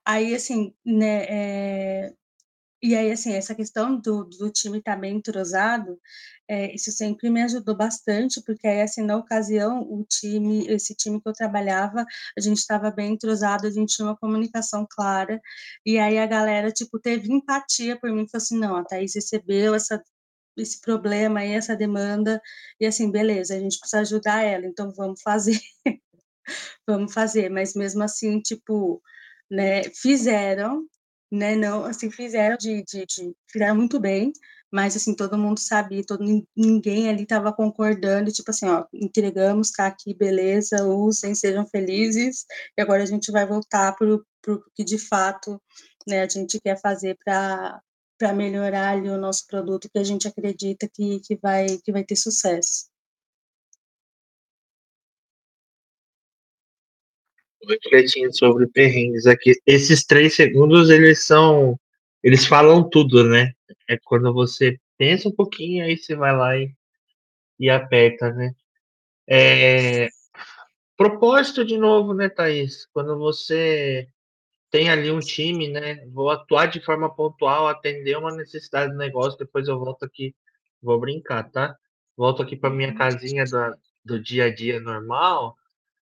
Aí, assim, né, é, e aí, assim, essa questão do, do time estar tá bem entrosado, é, isso sempre me ajudou bastante, porque aí, assim, na ocasião, o time, esse time que eu trabalhava, a gente estava bem entrosado, a gente tinha uma comunicação clara, e aí a galera, tipo, teve empatia por mim, falou assim, não, a Thaís recebeu essa, esse problema aí, essa demanda, e assim, beleza, a gente precisa ajudar ela, então vamos fazer. vamos fazer, mas mesmo assim, tipo, né, fizeram, né? Não, assim, fizeram de, de, de fizeram muito bem, mas assim, todo mundo sabia, todo, ninguém ali estava concordando, tipo assim, ó, entregamos, tá aqui, beleza, usem, sejam felizes, e agora a gente vai voltar para o que de fato né, a gente quer fazer para para melhorar ali o nosso produto que a gente acredita que, que, vai, que vai ter sucesso. Refletindo sobre perrengues aqui. Esses três segundos, eles são. Eles falam tudo, né? É quando você pensa um pouquinho, aí você vai lá e, e aperta, né? É, propósito de novo, né, Thaís? Quando você tem ali um time, né? Vou atuar de forma pontual, atender uma necessidade do negócio, depois eu volto aqui, vou brincar, tá? Volto aqui para minha casinha do, do dia a dia normal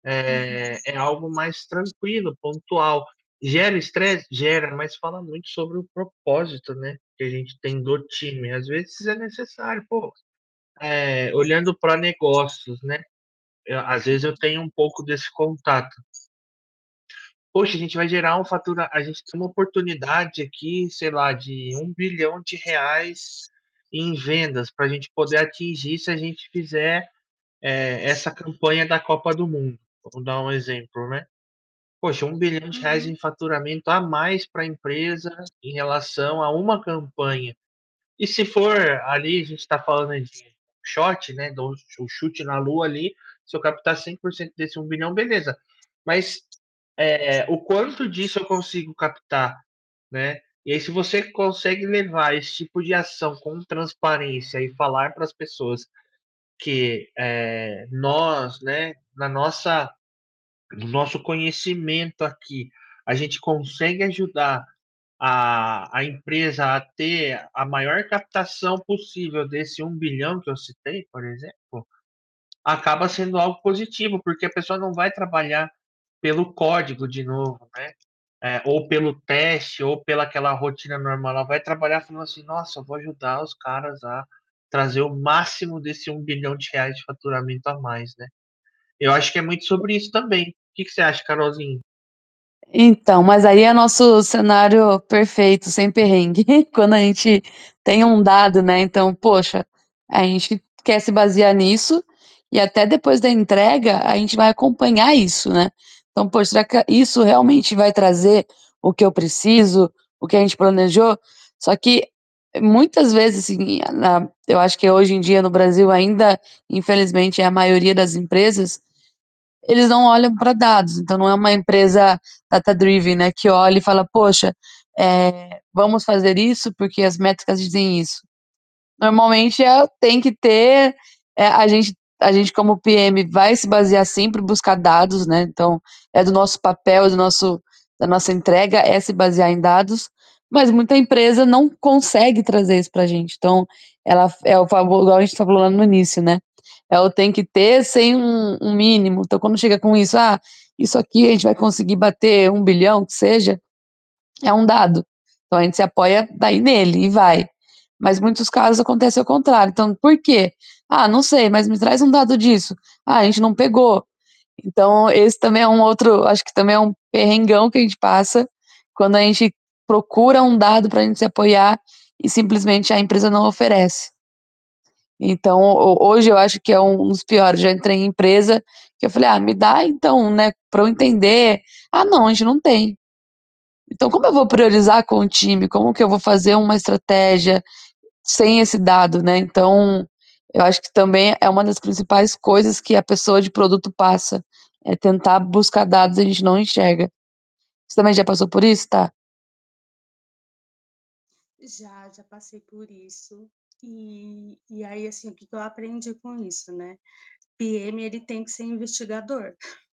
é, é algo mais tranquilo, pontual. Gera estresse? Gera, mas fala muito sobre o propósito, né? Que a gente tem do time. Às vezes é necessário, pô. É, olhando para negócios, né? Eu, às vezes eu tenho um pouco desse contato. Poxa, a gente vai gerar um fatura, a gente tem uma oportunidade aqui, sei lá, de um bilhão de reais em vendas para a gente poder atingir se a gente fizer é, essa campanha da Copa do Mundo. Vamos dar um exemplo, né? Poxa, um bilhão de reais uhum. em faturamento a mais para a empresa em relação a uma campanha. E se for ali, a gente está falando de shot, né? Do o chute na lua ali, se eu captar 100% desse um bilhão, beleza. Mas é, o quanto disso eu consigo captar, né? E aí, se você consegue levar esse tipo de ação com transparência e falar para as pessoas que é, nós, né, na nossa, no nosso conhecimento aqui, a gente consegue ajudar a, a empresa a ter a maior captação possível desse um bilhão que eu citei, por exemplo, acaba sendo algo positivo, porque a pessoa não vai trabalhar pelo código de novo, né? É, ou pelo teste, ou pela aquela rotina normal. Ela vai trabalhar falando assim, nossa, eu vou ajudar os caras a trazer o máximo desse um bilhão de reais de faturamento a mais, né? Eu acho que é muito sobre isso também. O que, que você acha, Carolzinho? Então, mas aí é nosso cenário perfeito, sem perrengue. Quando a gente tem um dado, né? Então, poxa, a gente quer se basear nisso e até depois da entrega a gente vai acompanhar isso, né? Então, poxa, será que isso realmente vai trazer o que eu preciso, o que a gente planejou? Só que muitas vezes, assim, na, eu acho que hoje em dia no Brasil ainda, infelizmente, é a maioria das empresas, eles não olham para dados. Então, não é uma empresa data-driven, né, que olha e fala, poxa, é, vamos fazer isso porque as métricas dizem isso. Normalmente é, tem que ter, é, a gente a gente como PM vai se basear sempre buscar dados, né? Então é do nosso papel, do nosso da nossa entrega é se basear em dados, mas muita empresa não consegue trazer isso para a gente. Então, ela é o igual a gente estava falando no início, né? Ela tem que ter sem um, um, mínimo. Então, quando chega com isso, ah, isso aqui a gente vai conseguir bater um bilhão, que seja, é um dado. Então, a gente se apoia daí nele e vai. Mas muitos casos acontece ao contrário. Então, por quê? Ah, não sei, mas me traz um dado disso. Ah, a gente não pegou. Então, esse também é um outro, acho que também é um perrengão que a gente passa quando a gente procura um dado para a gente se apoiar e simplesmente a empresa não oferece. Então, hoje eu acho que é um dos piores. Já entrei em empresa que eu falei, ah, me dá então, né, para eu entender. Ah, não, a gente não tem. Então, como eu vou priorizar com o time? Como que eu vou fazer uma estratégia sem esse dado, né? Então, eu acho que também é uma das principais coisas que a pessoa de produto passa, é tentar buscar dados e a gente não enxerga. Você também já passou por isso, tá? Já, já passei por isso. E, e aí, assim, o que eu aprendi com isso, né? PM, ele tem que ser investigador.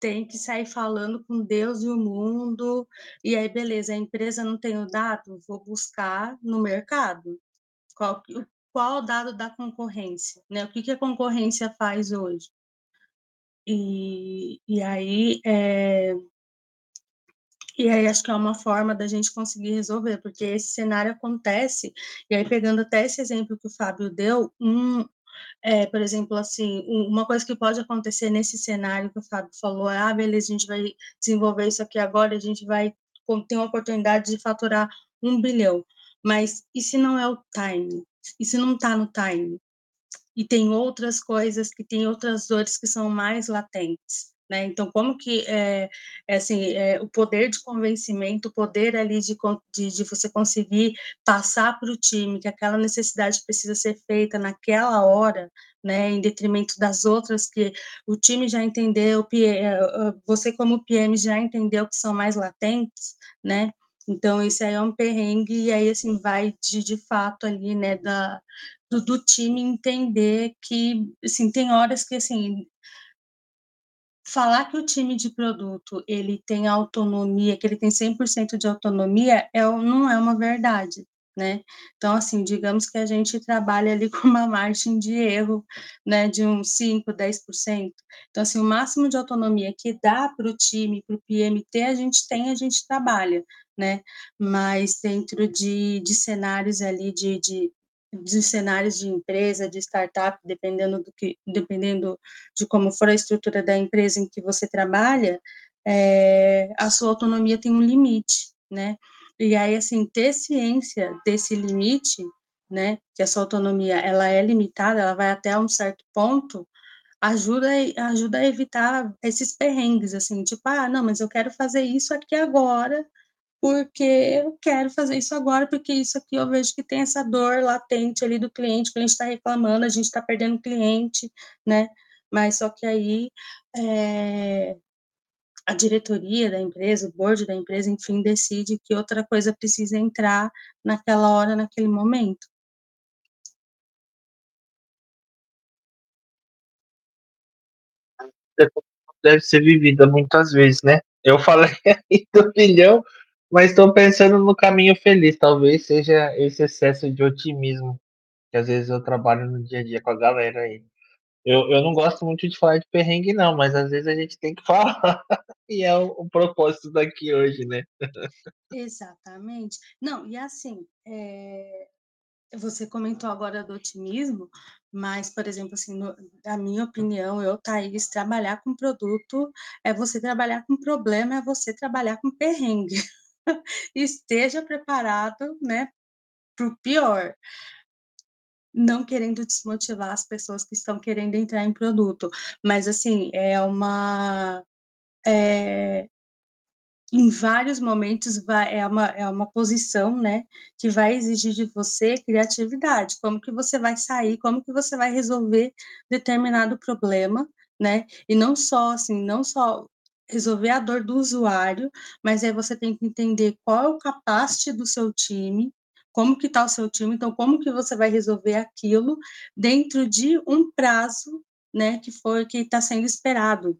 Tem que sair falando com Deus e o mundo. E aí, beleza, a empresa não tem o dado, vou buscar no mercado. Qual, qual o dado da concorrência? Né? O que, que a concorrência faz hoje? E, e aí, é, e aí acho que é uma forma da gente conseguir resolver, porque esse cenário acontece, e aí pegando até esse exemplo que o Fábio deu, um, é, por exemplo, assim, uma coisa que pode acontecer nesse cenário que o Fábio falou, ah, beleza, a gente vai desenvolver isso aqui agora, a gente vai tem a oportunidade de faturar um bilhão. Mas e se não é o time? E se não está no time? E tem outras coisas, que tem outras dores que são mais latentes. Né? Então, como que é, é assim, é, o poder de convencimento, o poder ali de, de, de você conseguir passar para o time que aquela necessidade precisa ser feita naquela hora, né, em detrimento das outras que o time já entendeu, é, você como PM já entendeu que são mais latentes, né? Então, isso aí é um perrengue, e aí, assim, vai de, de fato ali, né, da, do, do time entender que, assim, tem horas que, assim, falar que o time de produto ele tem autonomia, que ele tem 100% de autonomia, é, não é uma verdade, né? Então, assim, digamos que a gente trabalha ali com uma margem de erro, né, de uns 5, 10%. Então, assim, o máximo de autonomia que dá para o time, para o PMT, a gente tem, a gente trabalha, né? Mas dentro de, de cenários ali de, de de cenários de empresa, de startup, dependendo do que, dependendo de como for a estrutura da empresa em que você trabalha, é, a sua autonomia tem um limite, né? E aí, assim, ter ciência desse limite, né, que a sua autonomia, ela é limitada, ela vai até um certo ponto, ajuda, ajuda a evitar esses perrengues, assim, tipo, ah, não, mas eu quero fazer isso aqui agora, porque eu quero fazer isso agora, porque isso aqui eu vejo que tem essa dor latente ali do cliente, o cliente está reclamando, a gente está perdendo cliente, né? Mas só que aí é, a diretoria da empresa, o board da empresa, enfim, decide que outra coisa precisa entrar naquela hora, naquele momento. Deve ser vivida muitas vezes, né? Eu falei aí do bilhão, mas estou pensando no caminho feliz. Talvez seja esse excesso de otimismo que às vezes eu trabalho no dia a dia com a galera aí. Eu, eu não gosto muito de falar de perrengue, não, mas às vezes a gente tem que falar. e é o, o propósito daqui hoje, né? Exatamente. Não, e assim, é... você comentou agora do otimismo, mas, por exemplo, assim, no, na minha opinião, eu, Thaís, trabalhar com produto é você trabalhar com problema, é você trabalhar com perrengue. esteja preparado, né, para o pior. Não querendo desmotivar as pessoas que estão querendo entrar em produto, mas assim, é uma. É, em vários momentos vai, é, uma, é uma posição, né, que vai exigir de você criatividade, como que você vai sair, como que você vai resolver determinado problema, né, e não só, assim, não só resolver a dor do usuário, mas aí você tem que entender qual é o capacity do seu time, como que está o seu time, então como que você vai resolver aquilo dentro de um prazo, né, que foi que está sendo esperado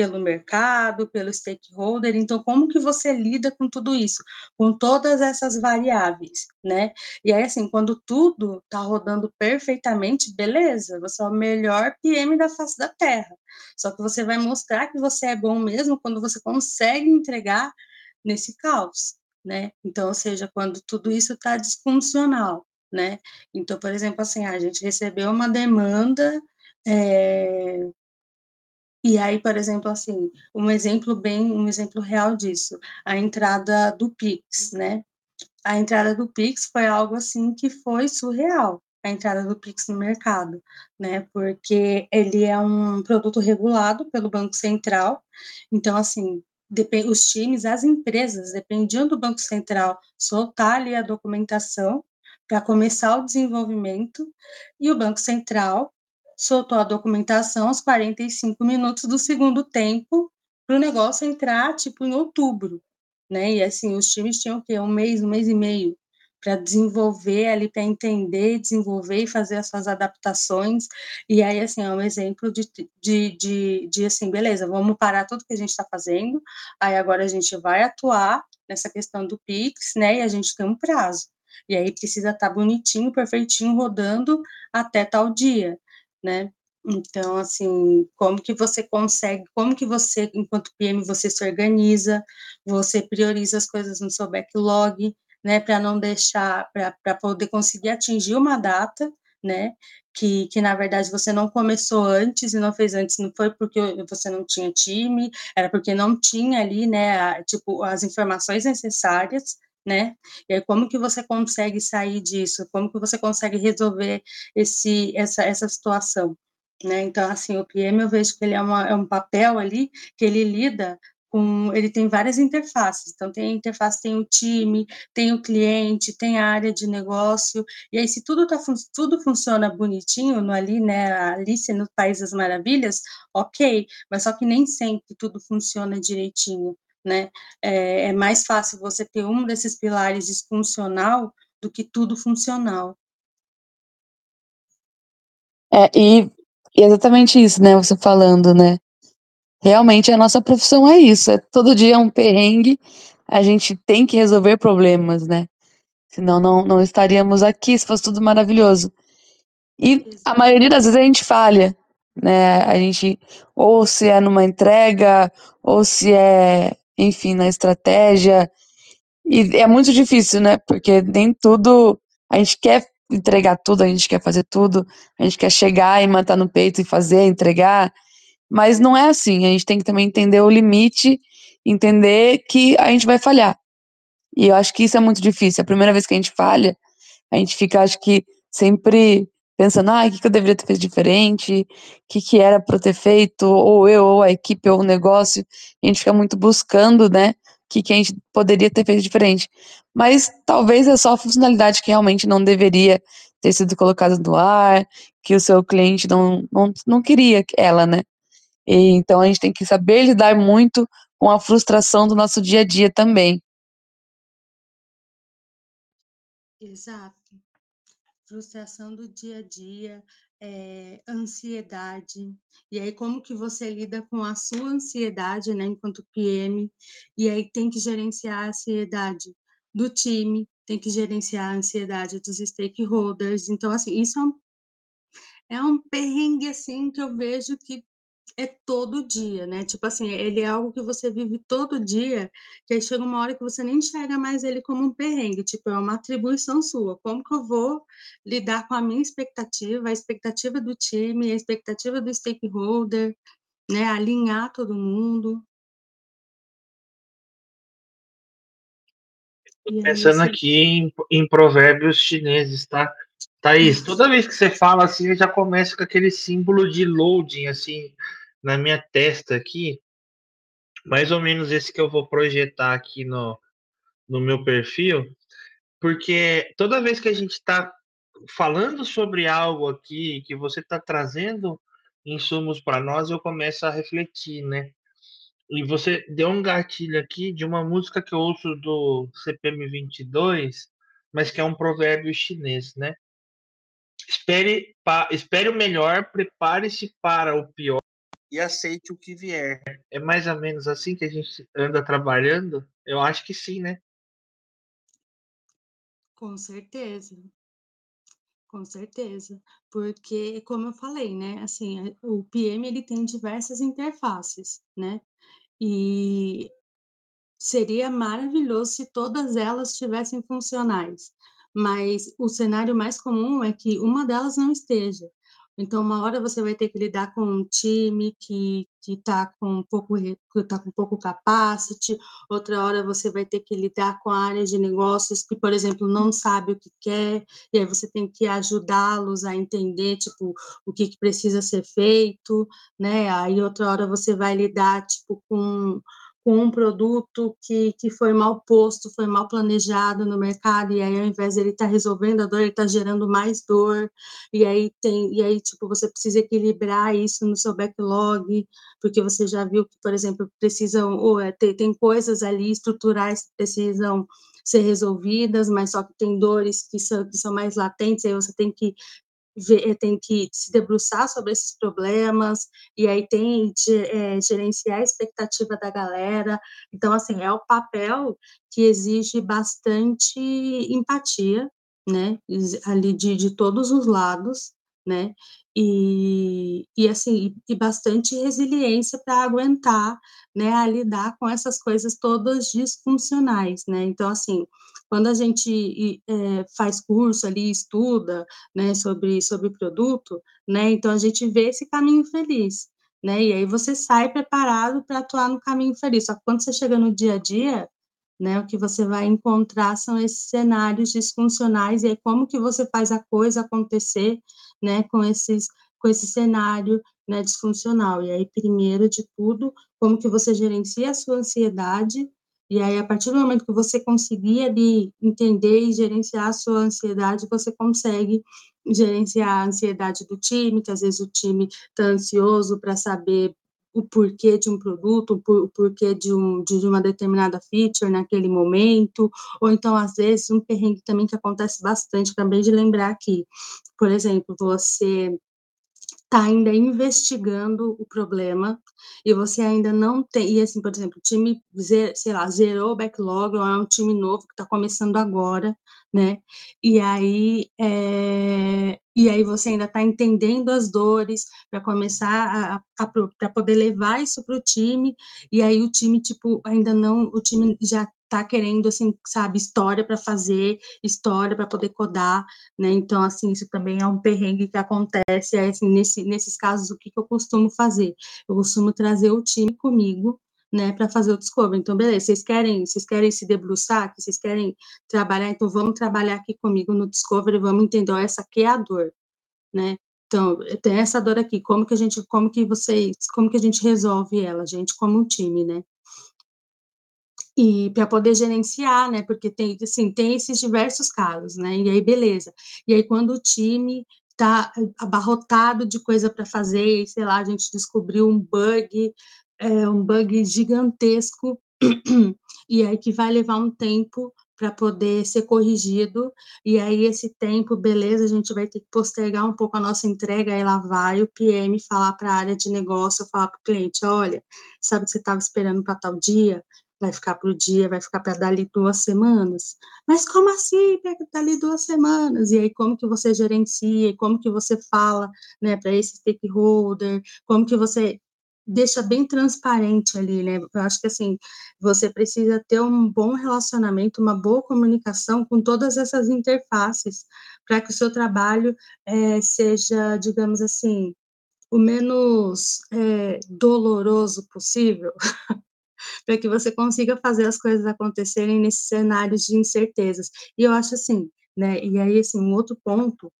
pelo mercado, pelo stakeholder. Então, como que você lida com tudo isso, com todas essas variáveis, né? E aí, assim, quando tudo está rodando perfeitamente, beleza, você é o melhor PM da face da Terra. Só que você vai mostrar que você é bom mesmo quando você consegue entregar nesse caos, né? Então, ou seja, quando tudo isso está disfuncional, né? Então, por exemplo, assim, a gente recebeu uma demanda é, e aí, por exemplo, assim, um exemplo bem, um exemplo real disso, a entrada do Pix, né? A entrada do Pix foi algo assim que foi surreal, a entrada do Pix no mercado, né? Porque ele é um produto regulado pelo Banco Central, então assim, os times, as empresas, dependiam do Banco Central soltar ali a documentação para começar o desenvolvimento, e o Banco Central soltou a documentação aos 45 minutos do segundo tempo para o negócio entrar, tipo, em outubro, né? E, assim, os times tinham o quê? Um mês, um mês e meio para desenvolver ali, para entender, desenvolver e fazer as suas adaptações. E aí, assim, é um exemplo de, de, de, de assim, beleza, vamos parar tudo que a gente está fazendo, aí agora a gente vai atuar nessa questão do PIX, né? E a gente tem um prazo. E aí precisa estar tá bonitinho, perfeitinho, rodando até tal dia né? Então, assim, como que você consegue, como que você, enquanto PM, você se organiza, você prioriza as coisas no seu backlog, né, para não deixar, para poder conseguir atingir uma data, né, que, que na verdade você não começou antes e não fez antes, não foi porque você não tinha time, era porque não tinha ali, né, a, tipo, as informações necessárias, né? Como que você consegue sair disso? Como que você consegue resolver esse, essa, essa situação? Né? Então, assim, o PM eu vejo que ele é, uma, é um papel ali que ele lida com, ele tem várias interfaces. Então, tem a interface, tem o time, tem o cliente, tem a área de negócio. E aí, se tudo, tá, tudo funciona bonitinho no, ali, né, Alice no País das Maravilhas, ok, mas só que nem sempre tudo funciona direitinho, né? É, é mais fácil você ter um desses pilares disfuncional do que tudo funcional. É, e, e exatamente isso, né, você falando, né? Realmente a nossa profissão é isso, é todo dia um perrengue, a gente tem que resolver problemas, né? Senão não, não estaríamos aqui se fosse tudo maravilhoso. E a maioria das vezes a gente falha, né? A gente, ou se é numa entrega, ou se é, enfim, na estratégia. E é muito difícil, né? Porque nem tudo a gente quer entregar tudo, a gente quer fazer tudo, a gente quer chegar e matar no peito e fazer, entregar. Mas não é assim, a gente tem que também entender o limite, entender que a gente vai falhar. E eu acho que isso é muito difícil. A primeira vez que a gente falha, a gente fica, acho que, sempre pensando, ah, o que, eu deveria ter feito diferente, o que, que era para ter feito, ou eu, ou a equipe, ou o negócio. A gente fica muito buscando, né, o que, que a gente poderia ter feito diferente. Mas talvez é só a funcionalidade que realmente não deveria ter sido colocada no ar, que o seu cliente não, não, não queria ela, né? E, então a gente tem que saber lidar muito com a frustração do nosso dia a dia também. Exato. Frustração do dia a dia, é, ansiedade. E aí, como que você lida com a sua ansiedade, né, enquanto PM? E aí tem que gerenciar a ansiedade do time, tem que gerenciar a ansiedade dos stakeholders. Então, assim, isso é um, é um perrengue, assim, que eu vejo que é todo dia, né? Tipo assim, ele é algo que você vive todo dia, que aí chega uma hora que você nem enxerga mais ele como um perrengue, tipo, é uma atribuição sua. Como que eu vou lidar com a minha expectativa, a expectativa do time, a expectativa do stakeholder, né? Alinhar todo mundo. Tô pensando aqui em, em provérbios chineses, tá? Thaís, toda vez que você fala assim, já começo com aquele símbolo de loading, assim, na minha testa aqui, mais ou menos esse que eu vou projetar aqui no, no meu perfil, porque toda vez que a gente está falando sobre algo aqui, que você está trazendo insumos para nós, eu começo a refletir, né? E você deu um gatilho aqui de uma música que eu ouço do CPM 22, mas que é um provérbio chinês, né? Espere, pa, espere o melhor, prepare-se para o pior e aceite o que vier. É mais ou menos assim que a gente anda trabalhando? Eu acho que sim, né? Com certeza. Com certeza, porque como eu falei, né, assim, o PM ele tem diversas interfaces, né? E seria maravilhoso se todas elas estivessem funcionais, mas o cenário mais comum é que uma delas não esteja. Então, uma hora você vai ter que lidar com um time que está com pouco tá com pouco capacity, outra hora você vai ter que lidar com a área de negócios que, por exemplo, não sabe o que quer, e aí você tem que ajudá-los a entender, tipo, o que, que precisa ser feito, né? Aí outra hora você vai lidar, tipo, com com um produto que, que foi mal posto, foi mal planejado no mercado, e aí ao invés de ele estar tá resolvendo a dor, ele está gerando mais dor, e aí tem, e aí, tipo, você precisa equilibrar isso no seu backlog, porque você já viu que, por exemplo, precisam, ou é, tem, tem coisas ali estruturais que precisam ser resolvidas, mas só que tem dores que são, que são mais latentes, aí você tem que tem que se debruçar sobre esses problemas, e aí tem de é, gerenciar a expectativa da galera. Então, assim, é o papel que exige bastante empatia, né, ali de, de todos os lados, né? E, e assim, e, bastante resiliência para aguentar, né, a lidar com essas coisas todas disfuncionais, né? Então, assim, quando a gente é, faz curso ali, estuda, né, sobre, sobre produto, né, então a gente vê esse caminho feliz, né, e aí você sai preparado para atuar no caminho feliz, só que quando você chega no dia a dia, né, o que você vai encontrar são esses cenários disfuncionais, e aí como que você faz a coisa acontecer, né, com esses com esse cenário, né, disfuncional. E aí, primeiro de tudo, como que você gerencia a sua ansiedade, e aí, a partir do momento que você conseguir ali entender e gerenciar a sua ansiedade, você consegue gerenciar a ansiedade do time, que às vezes o time está ansioso para saber o porquê de um produto, o porquê de, um, de uma determinada feature naquele momento, ou então, às vezes, um perrengue também que acontece bastante, acabei de lembrar aqui, por exemplo, você está ainda investigando o problema e você ainda não tem, e assim, por exemplo, o time, sei lá, zerou o backlog, ou é um time novo que está começando agora, né, e aí, é, e aí você ainda está entendendo as dores para começar a, a para poder levar isso para o time, e aí o time, tipo, ainda não, o time já tá querendo, assim, sabe, história para fazer, história para poder codar, né? Então, assim, isso também é um perrengue que acontece, é, assim, nesse, nesses casos, o que, que eu costumo fazer? Eu costumo trazer o time comigo, né, para fazer o discovery. Então, beleza, vocês querem, vocês querem se debruçar, vocês querem trabalhar, então vamos trabalhar aqui comigo no discovery, vamos entender, ó, essa aqui é a dor, né? Então, tem essa dor aqui, como que a gente, como que vocês, como que a gente resolve ela, gente, como um time, né? e para poder gerenciar, né? Porque tem, assim, tem esses diversos casos, né? E aí, beleza. E aí, quando o time está abarrotado de coisa para fazer, sei lá, a gente descobriu um bug, é, um bug gigantesco, e aí que vai levar um tempo para poder ser corrigido, e aí esse tempo, beleza, a gente vai ter que postergar um pouco a nossa entrega, aí lá vai o PM falar para a área de negócio, falar para o cliente, olha, sabe que você estava esperando para tal dia? vai ficar para o dia, vai ficar para dali duas semanas. Mas como assim, para dali duas semanas? E aí, como que você gerencia, como que você fala, né, para esse stakeholder, como que você deixa bem transparente ali, né? Eu acho que assim, você precisa ter um bom relacionamento, uma boa comunicação com todas essas interfaces, para que o seu trabalho é, seja, digamos assim, o menos é, doloroso possível, para que você consiga fazer as coisas acontecerem nesses cenários de incertezas. E eu acho assim, né? E aí, assim, um outro ponto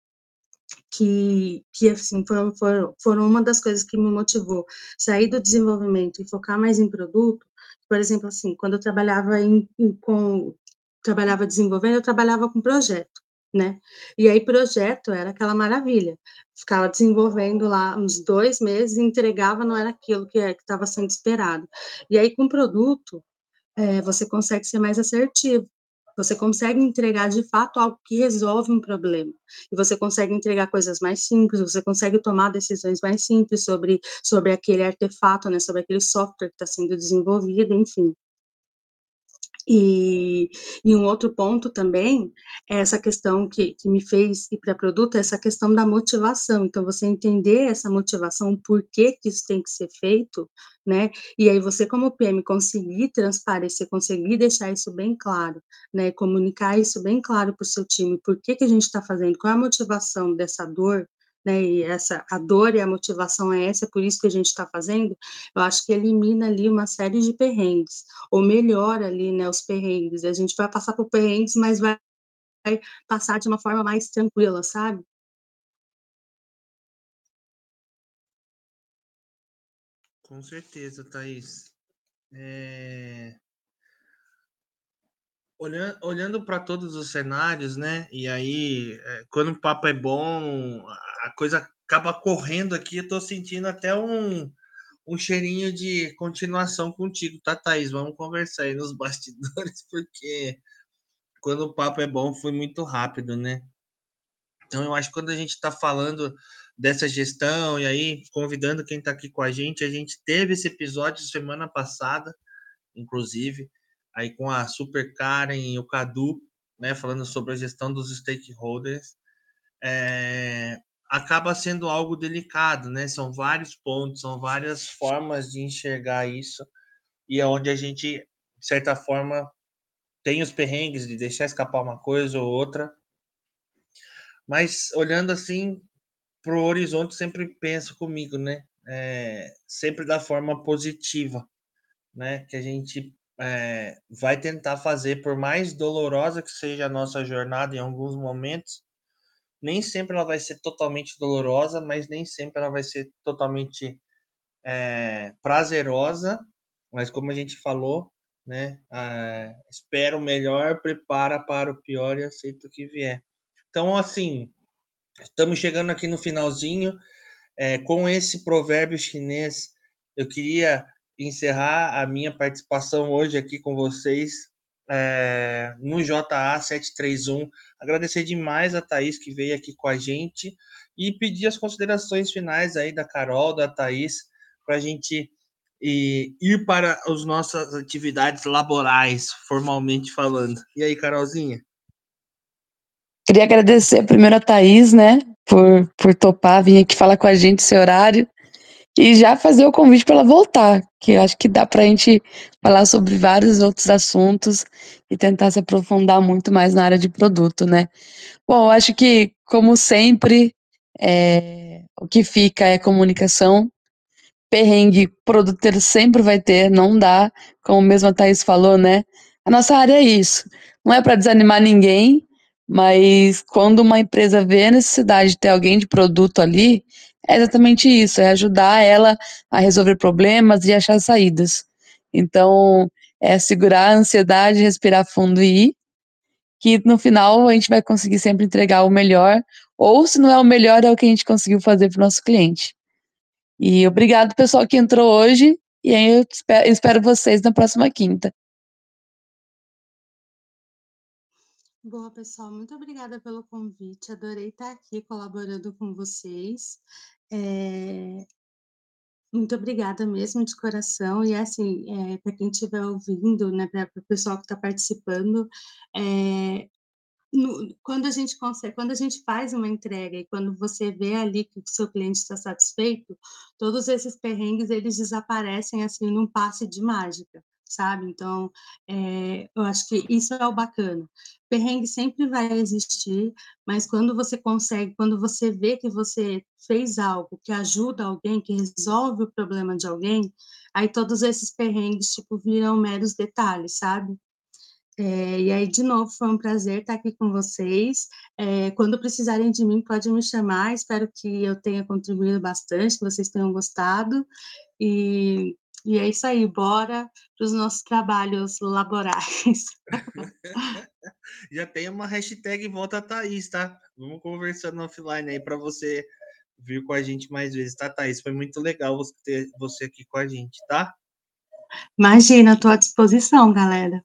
que, que assim, foram, foram, foram uma das coisas que me motivou sair do desenvolvimento e focar mais em produto, por exemplo, assim, quando eu trabalhava em, em com trabalhava desenvolvendo, eu trabalhava com projeto né? E aí, projeto era aquela maravilha. Ficava desenvolvendo lá uns dois meses, entregava, não era aquilo que é, estava sendo esperado. E aí, com produto, é, você consegue ser mais assertivo. Você consegue entregar de fato algo que resolve um problema. E você consegue entregar coisas mais simples, você consegue tomar decisões mais simples sobre, sobre aquele artefato, né, sobre aquele software que está sendo desenvolvido, enfim. E, e, um outro ponto também é essa questão que, que me fez ir para produto, essa questão da motivação. Então, você entender essa motivação, por que, que isso tem que ser feito, né? E aí você, como PM, conseguir transparecer, conseguir deixar isso bem claro, né? Comunicar isso bem claro para o seu time, por que, que a gente está fazendo, qual é a motivação dessa dor, né, e essa, a dor e a motivação é essa, é por isso que a gente está fazendo, eu acho que elimina ali uma série de perrengues, ou melhora ali, né, os perrengues, a gente vai passar por perrengues, mas vai, vai passar de uma forma mais tranquila, sabe? Com certeza, Thaís. É olhando, olhando para todos os cenários, né? E aí, é, quando o papo é bom, a coisa acaba correndo aqui. Eu tô sentindo até um, um cheirinho de continuação contigo, tá, Thaís? Vamos conversar aí nos bastidores, porque quando o papo é bom, foi muito rápido, né? Então, eu acho que quando a gente está falando dessa gestão e aí convidando quem está aqui com a gente, a gente teve esse episódio semana passada, inclusive, aí com a Super Karen e o Cadu, né, falando sobre a gestão dos stakeholders. É, acaba sendo algo delicado, né? São vários pontos, são várias formas de enxergar isso, e é onde a gente, de certa forma, tem os perrengues de deixar escapar uma coisa ou outra. Mas olhando assim para o horizonte, sempre penso comigo, né? É, sempre da forma positiva, né? Que a gente é, vai tentar fazer, por mais dolorosa que seja a nossa jornada em alguns momentos, nem sempre ela vai ser totalmente dolorosa, mas nem sempre ela vai ser totalmente é, prazerosa. Mas como a gente falou, né? Ah, espera o melhor, prepara para o pior e aceita o que vier. Então, assim, estamos chegando aqui no finalzinho. É, com esse provérbio chinês, eu queria encerrar a minha participação hoje aqui com vocês é, no JA 731. Agradecer demais a Thaís que veio aqui com a gente e pedir as considerações finais aí da Carol, da Thaís, para a gente ir para as nossas atividades laborais, formalmente falando. E aí, Carolzinha? Queria agradecer primeiro a Thaís, né, por, por topar vir aqui falar com a gente esse horário e já fazer o convite para ela voltar, que eu acho que dá para a gente falar sobre vários outros assuntos e tentar se aprofundar muito mais na área de produto, né. Bom, acho que, como sempre, é, o que fica é comunicação, perrengue produtor sempre vai ter, não dá, como mesmo a Thaís falou, né? A nossa área é isso. Não é para desanimar ninguém, mas quando uma empresa vê a necessidade de ter alguém de produto ali, é exatamente isso, é ajudar ela a resolver problemas e achar saídas. Então, é segurar a ansiedade, respirar fundo e ir, que no final a gente vai conseguir sempre entregar o melhor, ou se não é o melhor, é o que a gente conseguiu fazer para o nosso cliente. E obrigado, pessoal, que entrou hoje. E aí eu espero vocês na próxima quinta. Boa, pessoal, muito obrigada pelo convite. Adorei estar aqui colaborando com vocês. É... Muito obrigada mesmo, de coração. E assim, é, para quem estiver ouvindo, né, para o pessoal que está participando, é, no, quando a gente consegue, quando a gente faz uma entrega e quando você vê ali que o seu cliente está satisfeito, todos esses perrengues eles desaparecem assim num passe de mágica, sabe? Então, é, eu acho que isso é o bacana. Perrengue sempre vai existir, mas quando você consegue, quando você vê que você fez algo que ajuda alguém, que resolve o problema de alguém, aí todos esses perrengues tipo viram meros detalhes, sabe? É, e aí, de novo, foi um prazer estar aqui com vocês. É, quando precisarem de mim, podem me chamar. Espero que eu tenha contribuído bastante, que vocês tenham gostado. E, e é isso aí, bora para os nossos trabalhos laborais. Já tem uma hashtag Volta Thaís, tá? Vamos conversando offline aí para você vir com a gente mais vezes, tá, Thaís? Foi muito legal você ter você aqui com a gente, tá? Imagina, estou à disposição, galera.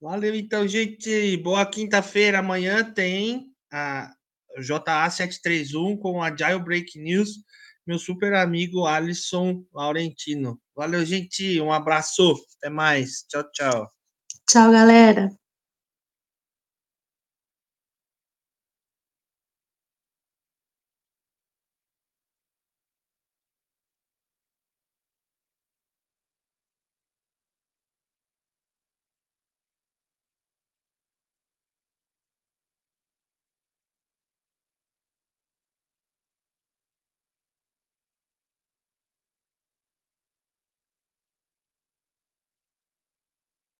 Valeu, então, gente. Boa quinta-feira. Amanhã tem a JA 731 com a Jailbreak News, meu super amigo Alisson Laurentino. Valeu, gente. Um abraço. Até mais. Tchau, tchau. Tchau, galera.